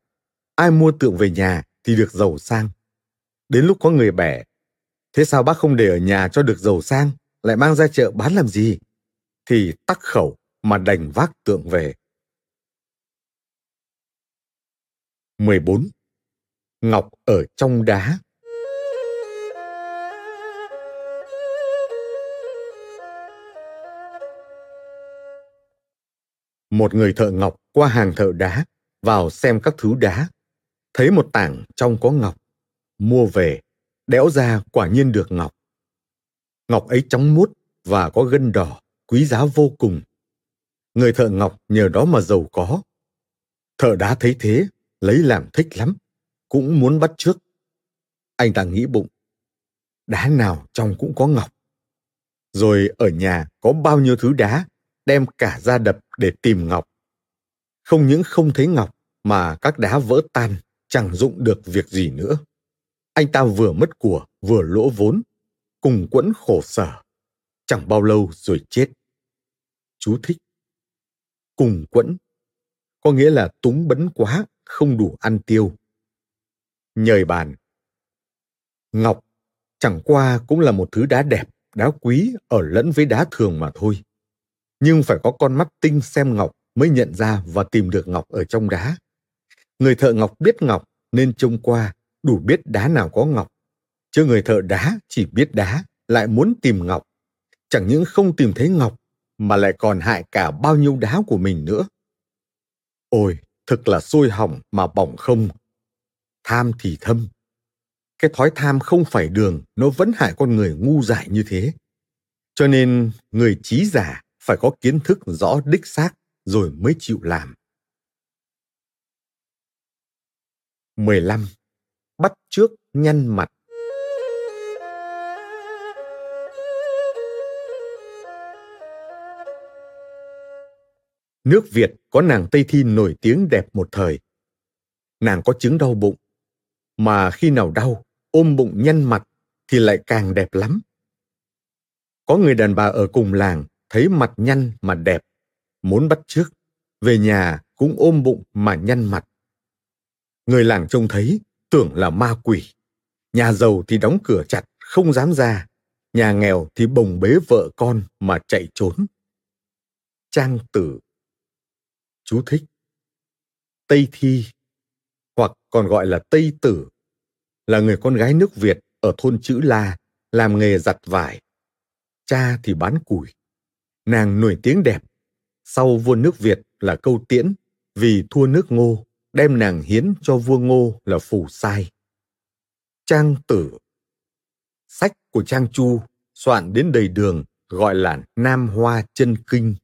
ai mua tượng về nhà thì được giàu sang. Đến lúc có người bẻ, thế sao bác không để ở nhà cho được giàu sang, lại mang ra chợ bán làm gì? Thì tắc khẩu mà đành vác tượng về. 14. Ngọc ở trong đá Một người thợ ngọc qua hàng thợ đá, vào xem các thứ đá. Thấy một tảng trong có ngọc. Mua về, đẽo ra quả nhiên được ngọc. Ngọc ấy trắng muốt và có gân đỏ, quý giá vô cùng. Người thợ ngọc nhờ đó mà giàu có. Thợ đá thấy thế lấy làm thích lắm, cũng muốn bắt trước. Anh ta nghĩ bụng, đá nào trong cũng có ngọc. Rồi ở nhà có bao nhiêu thứ đá, đem cả ra đập để tìm ngọc. Không những không thấy ngọc mà các đá vỡ tan, chẳng dụng được việc gì nữa. Anh ta vừa mất của, vừa lỗ vốn, cùng quẫn khổ sở. Chẳng bao lâu rồi chết. Chú thích. Cùng quẫn có nghĩa là túng bấn quá không đủ ăn tiêu. Nhời bàn Ngọc chẳng qua cũng là một thứ đá đẹp, đá quý ở lẫn với đá thường mà thôi. Nhưng phải có con mắt tinh xem ngọc mới nhận ra và tìm được ngọc ở trong đá. Người thợ ngọc biết ngọc nên trông qua đủ biết đá nào có ngọc. chứ người thợ đá chỉ biết đá lại muốn tìm ngọc chẳng những không tìm thấy ngọc mà lại còn hại cả bao nhiêu đá của mình nữa ôi thực là sôi hỏng mà bỏng không. Tham thì thâm. Cái thói tham không phải đường, nó vẫn hại con người ngu dại như thế. Cho nên, người trí giả phải có kiến thức rõ đích xác rồi mới chịu làm. 15. Bắt trước nhăn mặt. Nước Việt có nàng Tây Thi nổi tiếng đẹp một thời. Nàng có chứng đau bụng, mà khi nào đau, ôm bụng nhăn mặt thì lại càng đẹp lắm. Có người đàn bà ở cùng làng thấy mặt nhăn mà đẹp, muốn bắt trước, về nhà cũng ôm bụng mà nhăn mặt. Người làng trông thấy, tưởng là ma quỷ. Nhà giàu thì đóng cửa chặt, không dám ra. Nhà nghèo thì bồng bế vợ con mà chạy trốn. Trang tử Chú thích Tây Thi, hoặc còn gọi là Tây Tử, là người con gái nước Việt ở thôn Chữ La, làm nghề giặt vải. Cha thì bán củi. Nàng nổi tiếng đẹp. Sau vua nước Việt là câu tiễn, vì thua nước ngô, đem nàng hiến cho vua ngô là phủ sai. Trang tử Sách của Trang Chu soạn đến đầy đường, gọi là Nam Hoa Chân Kinh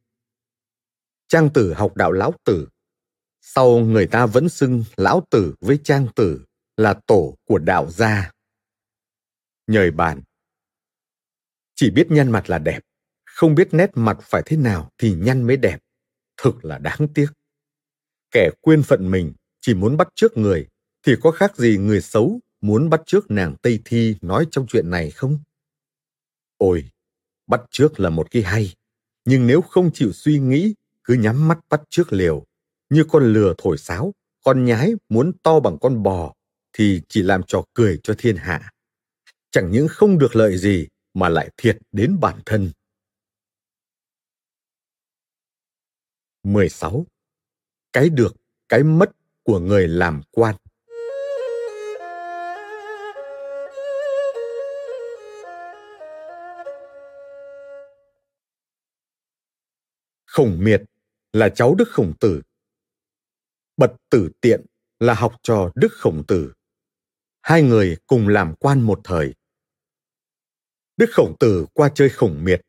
Trang tử học đạo lão tử. Sau người ta vẫn xưng lão tử với trang tử là tổ của đạo gia. Nhời bàn. Chỉ biết nhăn mặt là đẹp, không biết nét mặt phải thế nào thì nhăn mới đẹp. Thực là đáng tiếc. Kẻ quên phận mình chỉ muốn bắt trước người thì có khác gì người xấu muốn bắt trước nàng Tây Thi nói trong chuyện này không? Ôi, bắt trước là một cái hay, nhưng nếu không chịu suy nghĩ cứ nhắm mắt bắt trước liều, như con lừa thổi sáo, con nhái muốn to bằng con bò thì chỉ làm trò cười cho thiên hạ. Chẳng những không được lợi gì mà lại thiệt đến bản thân. 16. Cái được, cái mất của người làm quan. Khổng miệt là cháu Đức Khổng Tử. Bật Tử Tiện là học trò Đức Khổng Tử. Hai người cùng làm quan một thời. Đức Khổng Tử qua chơi khổng miệt,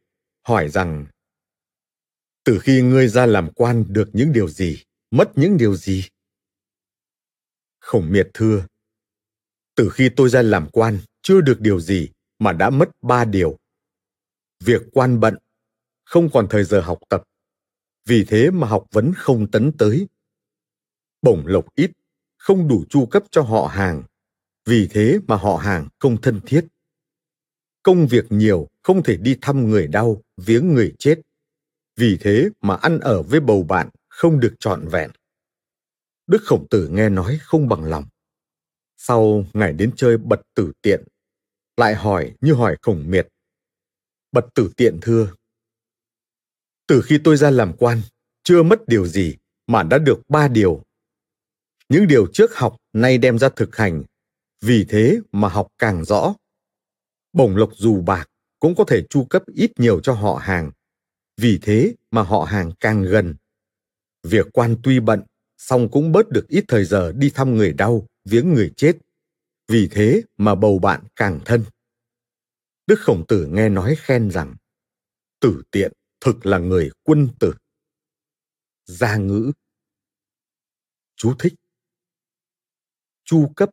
hỏi rằng từ khi ngươi ra làm quan được những điều gì, mất những điều gì? Khổng miệt thưa, từ khi tôi ra làm quan chưa được điều gì mà đã mất ba điều. Việc quan bận, không còn thời giờ học tập, vì thế mà học vấn không tấn tới. Bổng lộc ít, không đủ chu cấp cho họ hàng, vì thế mà họ hàng không thân thiết. Công việc nhiều, không thể đi thăm người đau, viếng người chết. Vì thế mà ăn ở với bầu bạn không được trọn vẹn. Đức Khổng Tử nghe nói không bằng lòng. Sau ngày đến chơi bật tử tiện, lại hỏi như hỏi khổng miệt. Bật tử tiện thưa, từ khi tôi ra làm quan, chưa mất điều gì mà đã được ba điều. Những điều trước học nay đem ra thực hành, vì thế mà học càng rõ. Bổng lộc dù bạc cũng có thể chu cấp ít nhiều cho họ hàng, vì thế mà họ hàng càng gần. Việc quan tuy bận, song cũng bớt được ít thời giờ đi thăm người đau, viếng người chết. Vì thế mà bầu bạn càng thân. Đức Khổng Tử nghe nói khen rằng, tử tiện thực là người quân tử. Gia ngữ Chú thích Chu cấp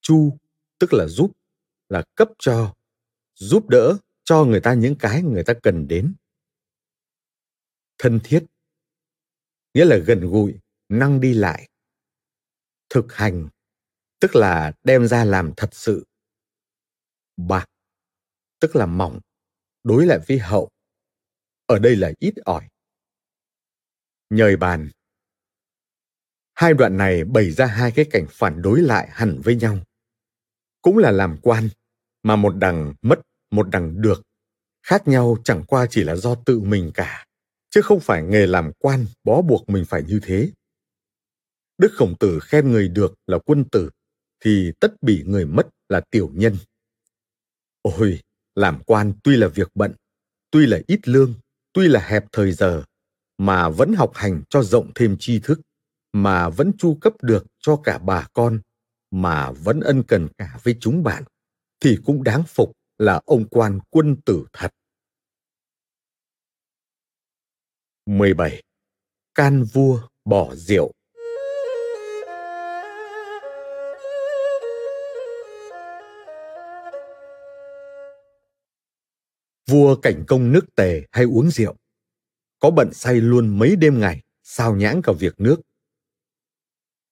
Chu tức là giúp, là cấp cho, giúp đỡ cho người ta những cái người ta cần đến. Thân thiết nghĩa là gần gũi, năng đi lại. Thực hành tức là đem ra làm thật sự. Bạc tức là mỏng, đối lại với hậu ở đây là ít ỏi. Nhời bàn Hai đoạn này bày ra hai cái cảnh phản đối lại hẳn với nhau. Cũng là làm quan, mà một đằng mất, một đằng được. Khác nhau chẳng qua chỉ là do tự mình cả, chứ không phải nghề làm quan bó buộc mình phải như thế. Đức Khổng Tử khen người được là quân tử, thì tất bị người mất là tiểu nhân. Ôi, làm quan tuy là việc bận, tuy là ít lương, tuy là hẹp thời giờ, mà vẫn học hành cho rộng thêm tri thức, mà vẫn chu cấp được cho cả bà con, mà vẫn ân cần cả với chúng bạn, thì cũng đáng phục là ông quan quân tử thật. 17. Can vua bỏ rượu Vua cảnh công nước tề hay uống rượu. Có bận say luôn mấy đêm ngày, sao nhãng cả việc nước.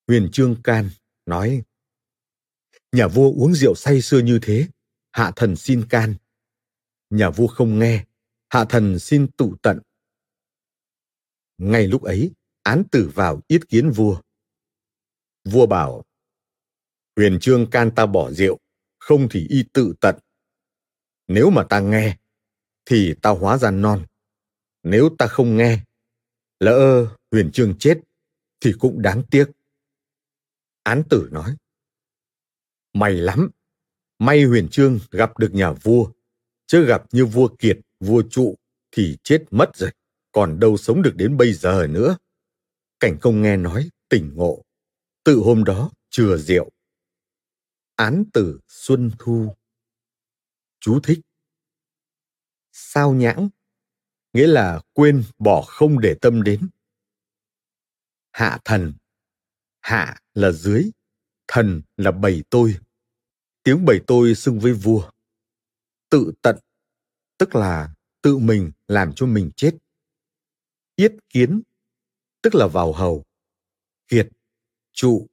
Huyền Trương Can nói, Nhà vua uống rượu say xưa như thế, hạ thần xin can. Nhà vua không nghe, hạ thần xin tụ tận. Ngay lúc ấy, án tử vào yết kiến vua. Vua bảo, huyền trương can ta bỏ rượu, không thì y tự tận. Nếu mà ta nghe, thì tao hóa ra non. Nếu ta không nghe, lỡ huyền trương chết, thì cũng đáng tiếc. Án tử nói, May lắm, may huyền trương gặp được nhà vua, chứ gặp như vua kiệt, vua trụ thì chết mất rồi, còn đâu sống được đến bây giờ nữa. Cảnh công nghe nói, tỉnh ngộ. Tự hôm đó, chừa rượu. Án tử Xuân Thu Chú thích Sao nhãng Nghĩa là quên bỏ không để tâm đến. Hạ thần Hạ là dưới, thần là bầy tôi. Tiếng bầy tôi xưng với vua. Tự tận, tức là tự mình làm cho mình chết. Yết kiến tức là vào hầu. Kiệt, trụ,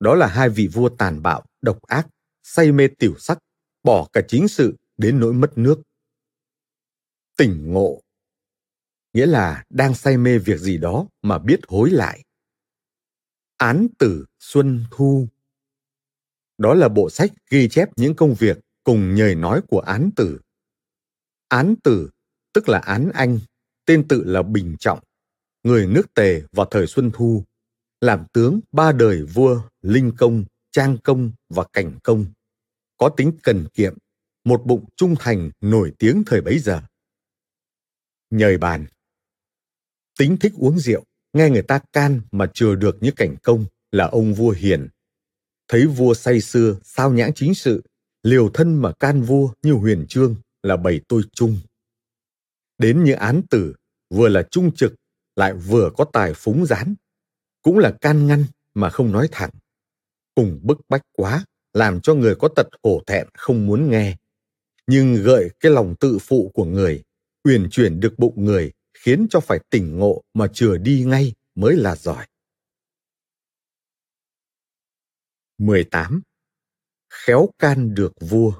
đó là hai vị vua tàn bạo, độc ác, say mê tiểu sắc, bỏ cả chính sự đến nỗi mất nước. Tỉnh ngộ, nghĩa là đang say mê việc gì đó mà biết hối lại. Án tử Xuân Thu Đó là bộ sách ghi chép những công việc cùng nhời nói của án tử. Án tử, tức là án anh, tên tự là Bình Trọng, người nước Tề vào thời Xuân Thu, làm tướng ba đời vua Linh Công, Trang Công và Cảnh Công, có tính cần kiệm, một bụng trung thành nổi tiếng thời bấy giờ. Nhời bàn Tính thích uống rượu, nghe người ta can mà chừa được như Cảnh Công là ông vua hiền. Thấy vua say xưa, sao nhãn chính sự, liều thân mà can vua như huyền trương là bầy tôi chung. Đến như án tử, vừa là trung trực lại vừa có tài phúng gián cũng là can ngăn mà không nói thẳng cùng bức bách quá làm cho người có tật hổ thẹn không muốn nghe nhưng gợi cái lòng tự phụ của người uyển chuyển được bụng người, khiến cho phải tỉnh ngộ mà chừa đi ngay mới là giỏi. 18. Khéo can được vua.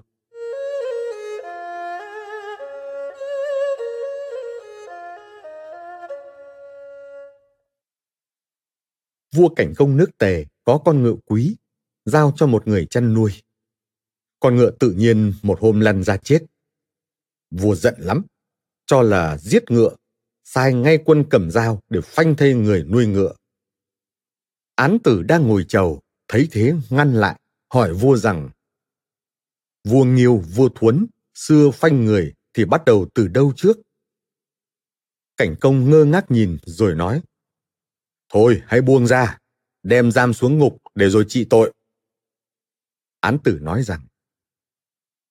Vua cảnh công nước tề, có con ngựa quý, giao cho một người chăn nuôi. Con ngựa tự nhiên một hôm lăn ra chết. Vua giận lắm cho là giết ngựa sai ngay quân cầm dao để phanh thây người nuôi ngựa. Án tử đang ngồi chầu thấy thế ngăn lại hỏi vua rằng vua nghiêu vua thuấn xưa phanh người thì bắt đầu từ đâu trước? Cảnh công ngơ ngác nhìn rồi nói Thôi hãy buông ra, đem giam xuống ngục để rồi trị tội. Án tử nói rằng,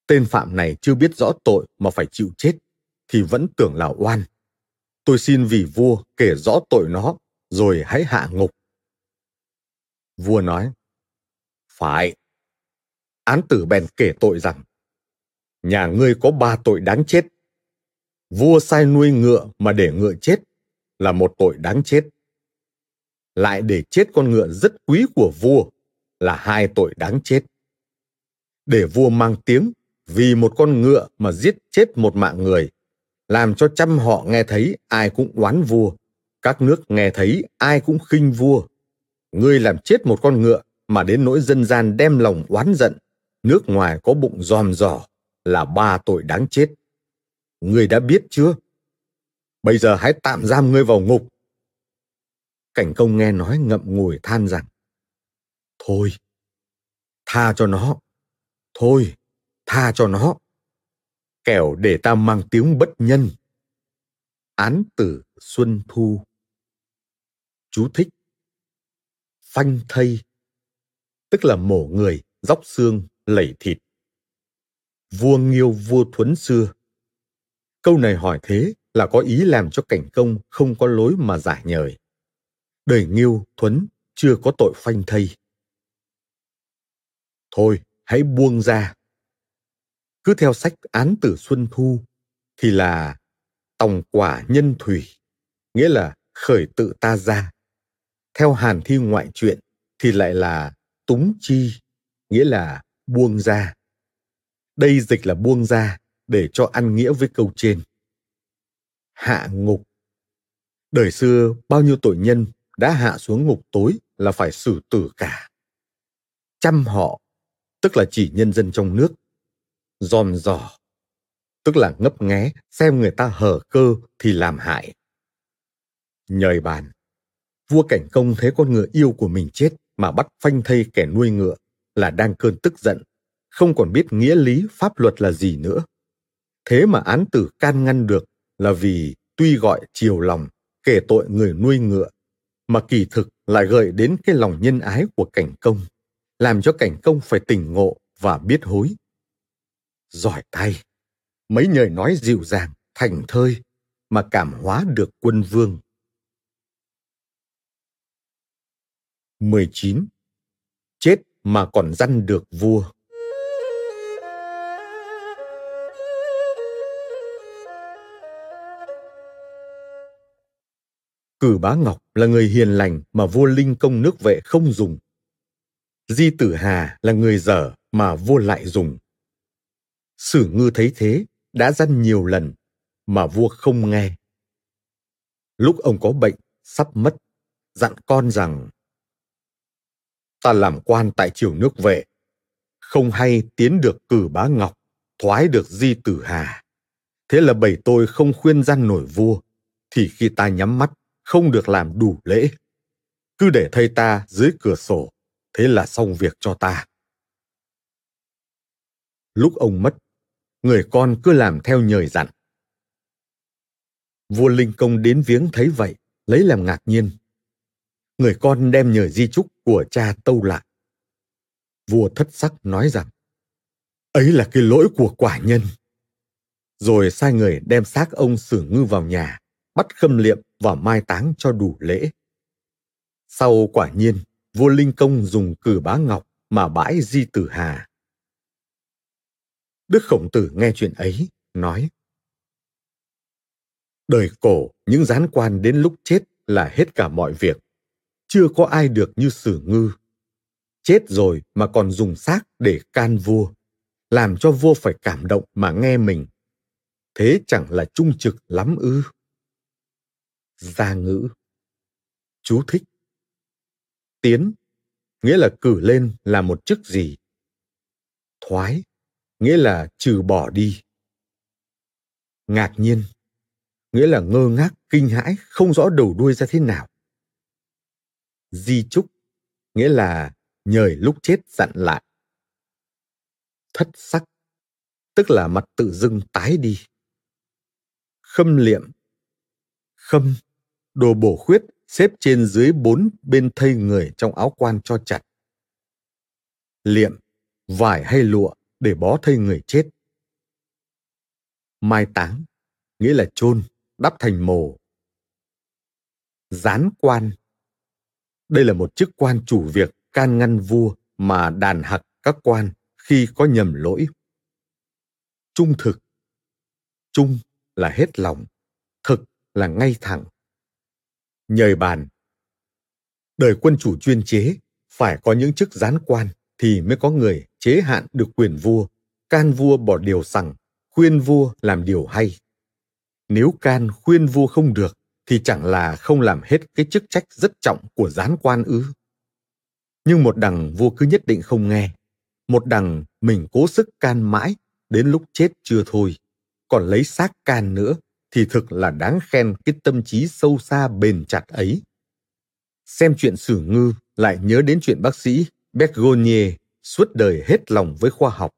tên phạm này chưa biết rõ tội mà phải chịu chết, thì vẫn tưởng là oan. Tôi xin vì vua kể rõ tội nó, rồi hãy hạ ngục. Vua nói, phải. Án tử bèn kể tội rằng, nhà ngươi có ba tội đáng chết. Vua sai nuôi ngựa mà để ngựa chết là một tội đáng chết lại để chết con ngựa rất quý của vua là hai tội đáng chết. Để vua mang tiếng vì một con ngựa mà giết chết một mạng người, làm cho trăm họ nghe thấy ai cũng oán vua, các nước nghe thấy ai cũng khinh vua. Ngươi làm chết một con ngựa mà đến nỗi dân gian đem lòng oán giận, nước ngoài có bụng giòm giò là ba tội đáng chết. Ngươi đã biết chưa? Bây giờ hãy tạm giam ngươi vào ngục Cảnh công nghe nói ngậm ngùi than rằng Thôi, Tha cho nó. Thôi, tha cho nó. Kẻo để ta mang tiếng bất nhân. Án tử Xuân Thu Chú thích Phanh thây Tức là mổ người, dóc xương, lẩy thịt. Vua Nghiêu vua Thuấn xưa Câu này hỏi thế là có ý làm cho cảnh công không có lối mà giải nhời. Đời Nghiêu, Thuấn chưa có tội phanh thây. Thôi, hãy buông ra. Cứ theo sách án tử Xuân Thu thì là tòng quả nhân thủy, nghĩa là khởi tự ta ra. Theo Hàn Thi ngoại truyện thì lại là túng chi, nghĩa là buông ra. Đây dịch là buông ra để cho ăn nghĩa với câu trên. Hạ ngục Đời xưa bao nhiêu tội nhân đã hạ xuống ngục tối là phải xử tử cả. trăm họ, tức là chỉ nhân dân trong nước dòm dò tức là ngấp nghé xem người ta hở cơ thì làm hại. Nhời bàn, vua cảnh công thấy con ngựa yêu của mình chết mà bắt phanh thây kẻ nuôi ngựa là đang cơn tức giận, không còn biết nghĩa lý pháp luật là gì nữa. Thế mà án tử can ngăn được là vì tuy gọi chiều lòng kể tội người nuôi ngựa mà kỳ thực lại gợi đến cái lòng nhân ái của cảnh công làm cho cảnh công phải tỉnh ngộ và biết hối giỏi tay mấy lời nói dịu dàng, thành thơi mà cảm hóa được quân vương 19. Chết mà còn răn được vua. Cử bá Ngọc là người hiền lành mà vua Linh công nước vệ không dùng. Di Tử Hà là người dở mà vua lại dùng. Sử ngư thấy thế, đã dăn nhiều lần, mà vua không nghe. Lúc ông có bệnh, sắp mất, dặn con rằng Ta làm quan tại triều nước vệ, không hay tiến được cử bá Ngọc, thoái được Di Tử Hà. Thế là bảy tôi không khuyên gian nổi vua, thì khi ta nhắm mắt, không được làm đủ lễ. Cứ để thầy ta dưới cửa sổ, thế là xong việc cho ta. Lúc ông mất, người con cứ làm theo nhời dặn. Vua Linh Công đến viếng thấy vậy, lấy làm ngạc nhiên. Người con đem nhờ di trúc của cha tâu lại. Vua thất sắc nói rằng, ấy là cái lỗi của quả nhân. Rồi sai người đem xác ông xử ngư vào nhà, bắt khâm liệm và mai táng cho đủ lễ. Sau quả nhiên, vua Linh Công dùng cử bá ngọc mà bãi di tử hà. Đức Khổng Tử nghe chuyện ấy, nói Đời cổ, những gián quan đến lúc chết là hết cả mọi việc. Chưa có ai được như sử ngư. Chết rồi mà còn dùng xác để can vua, làm cho vua phải cảm động mà nghe mình. Thế chẳng là trung trực lắm ư. Gia ngữ Chú thích Tiến nghĩa là cử lên là một chức gì. Thoái nghĩa là trừ bỏ đi. Ngạc nhiên nghĩa là ngơ ngác, kinh hãi, không rõ đầu đuôi ra thế nào. Di trúc nghĩa là nhời lúc chết dặn lại. Thất sắc tức là mặt tự dưng tái đi. Khâm liệm khâm đồ bổ khuyết xếp trên dưới bốn bên thây người trong áo quan cho chặt. Liệm, vải hay lụa để bó thây người chết. Mai táng, nghĩa là chôn, đắp thành mồ. Gián quan. Đây là một chức quan chủ việc can ngăn vua mà đàn hặc các quan khi có nhầm lỗi. Trung thực. Trung là hết lòng, thực là ngay thẳng nhời bàn. Đời quân chủ chuyên chế, phải có những chức gián quan thì mới có người chế hạn được quyền vua, can vua bỏ điều sằng, khuyên vua làm điều hay. Nếu can khuyên vua không được thì chẳng là không làm hết cái chức trách rất trọng của gián quan ư. Nhưng một đằng vua cứ nhất định không nghe, một đằng mình cố sức can mãi đến lúc chết chưa thôi, còn lấy xác can nữa thì thực là đáng khen cái tâm trí sâu xa bền chặt ấy. Xem chuyện sử ngư lại nhớ đến chuyện bác sĩ Bergonier suốt đời hết lòng với khoa học.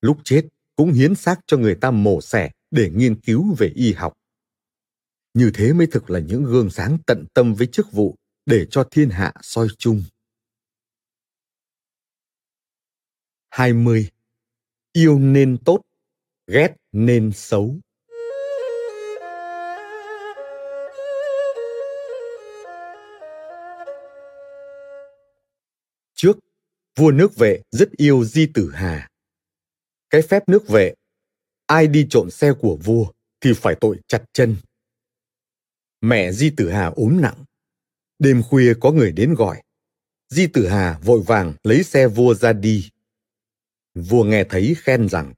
Lúc chết cũng hiến xác cho người ta mổ xẻ để nghiên cứu về y học. Như thế mới thực là những gương sáng tận tâm với chức vụ để cho thiên hạ soi chung. 20. Yêu nên tốt, ghét nên xấu. Trước, vua nước vệ rất yêu Di Tử Hà. Cái phép nước vệ, ai đi trộn xe của vua thì phải tội chặt chân. Mẹ Di Tử Hà ốm nặng. Đêm khuya có người đến gọi. Di Tử Hà vội vàng lấy xe vua ra đi. Vua nghe thấy khen rằng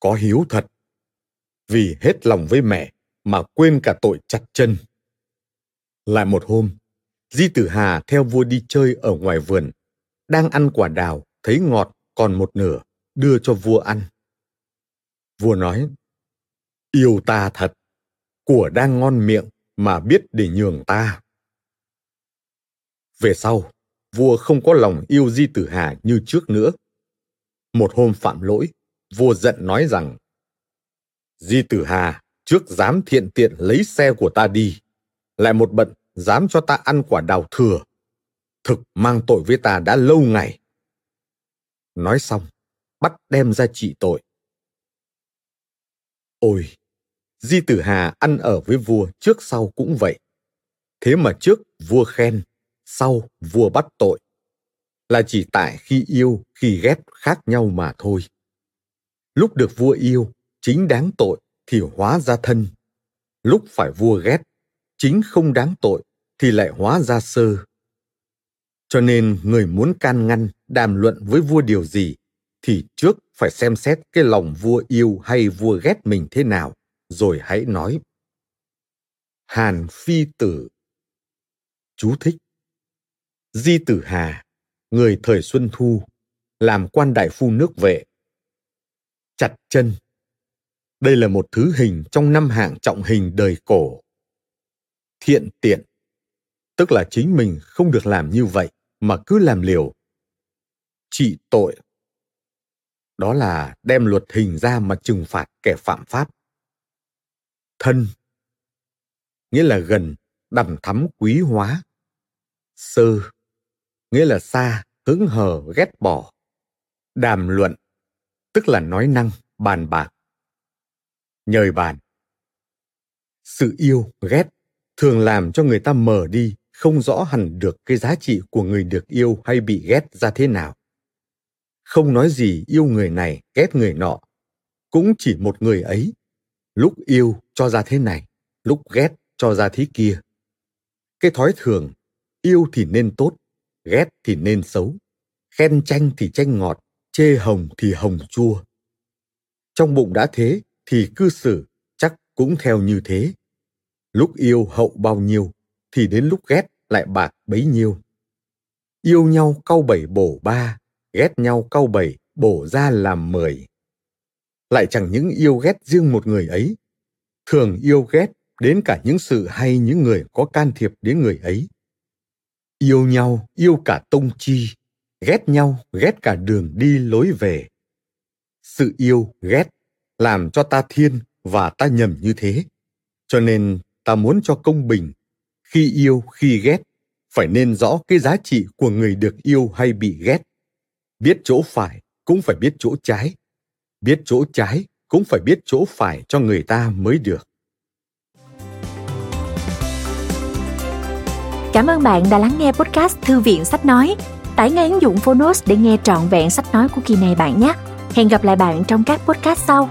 Có hiếu thật, vì hết lòng với mẹ mà quên cả tội chặt chân. Lại một hôm, Di Tử Hà theo vua đi chơi ở ngoài vườn, đang ăn quả đào, thấy ngọt còn một nửa, đưa cho vua ăn. Vua nói, yêu ta thật, của đang ngon miệng mà biết để nhường ta. Về sau, vua không có lòng yêu Di Tử Hà như trước nữa. Một hôm phạm lỗi, vua giận nói rằng Di Tử Hà trước dám thiện tiện lấy xe của ta đi, lại một bận dám cho ta ăn quả đào thừa. Thực mang tội với ta đã lâu ngày. Nói xong, bắt đem ra trị tội. Ôi, Di Tử Hà ăn ở với vua trước sau cũng vậy. Thế mà trước vua khen, sau vua bắt tội. Là chỉ tại khi yêu, khi ghét khác nhau mà thôi. Lúc được vua yêu, chính đáng tội thì hóa ra thân. Lúc phải vua ghét, chính không đáng tội thì lại hóa ra sơ. Cho nên người muốn can ngăn, đàm luận với vua điều gì thì trước phải xem xét cái lòng vua yêu hay vua ghét mình thế nào, rồi hãy nói. Hàn Phi Tử Chú thích Di Tử Hà, người thời Xuân Thu, làm quan đại phu nước vệ. Chặt chân Đây là một thứ hình trong năm hạng trọng hình đời cổ. Thiện tiện tức là chính mình không được làm như vậy mà cứ làm liều. Trị tội. Đó là đem luật hình ra mà trừng phạt kẻ phạm pháp. Thân. Nghĩa là gần, đằm thắm quý hóa. Sơ. Nghĩa là xa, hứng hờ, ghét bỏ. Đàm luận. Tức là nói năng, bàn bạc. Nhời bàn. Sự yêu, ghét, thường làm cho người ta mờ đi không rõ hẳn được cái giá trị của người được yêu hay bị ghét ra thế nào. Không nói gì yêu người này, ghét người nọ. Cũng chỉ một người ấy. Lúc yêu cho ra thế này, lúc ghét cho ra thế kia. Cái thói thường, yêu thì nên tốt, ghét thì nên xấu. Khen chanh thì chanh ngọt, chê hồng thì hồng chua. Trong bụng đã thế thì cư xử chắc cũng theo như thế. Lúc yêu hậu bao nhiêu thì đến lúc ghét lại bạc bấy nhiêu. Yêu nhau cau bảy bổ ba, ghét nhau cau bảy bổ ra làm mười. Lại chẳng những yêu ghét riêng một người ấy, thường yêu ghét đến cả những sự hay những người có can thiệp đến người ấy. Yêu nhau, yêu cả tông chi, ghét nhau, ghét cả đường đi lối về. Sự yêu, ghét làm cho ta thiên và ta nhầm như thế. Cho nên ta muốn cho công bình khi yêu, khi ghét, phải nên rõ cái giá trị của người được yêu hay bị ghét biết chỗ phải cũng phải biết chỗ trái biết chỗ trái cũng phải biết chỗ phải cho người ta mới được Cảm ơn bạn đã lắng nghe podcast Thư viện Sách Nói. Tải ngay ứng dụng Phonos để nghe trọn vẹn sách nói của kỳ này bạn nhé. Hẹn gặp lại bạn trong các podcast sau.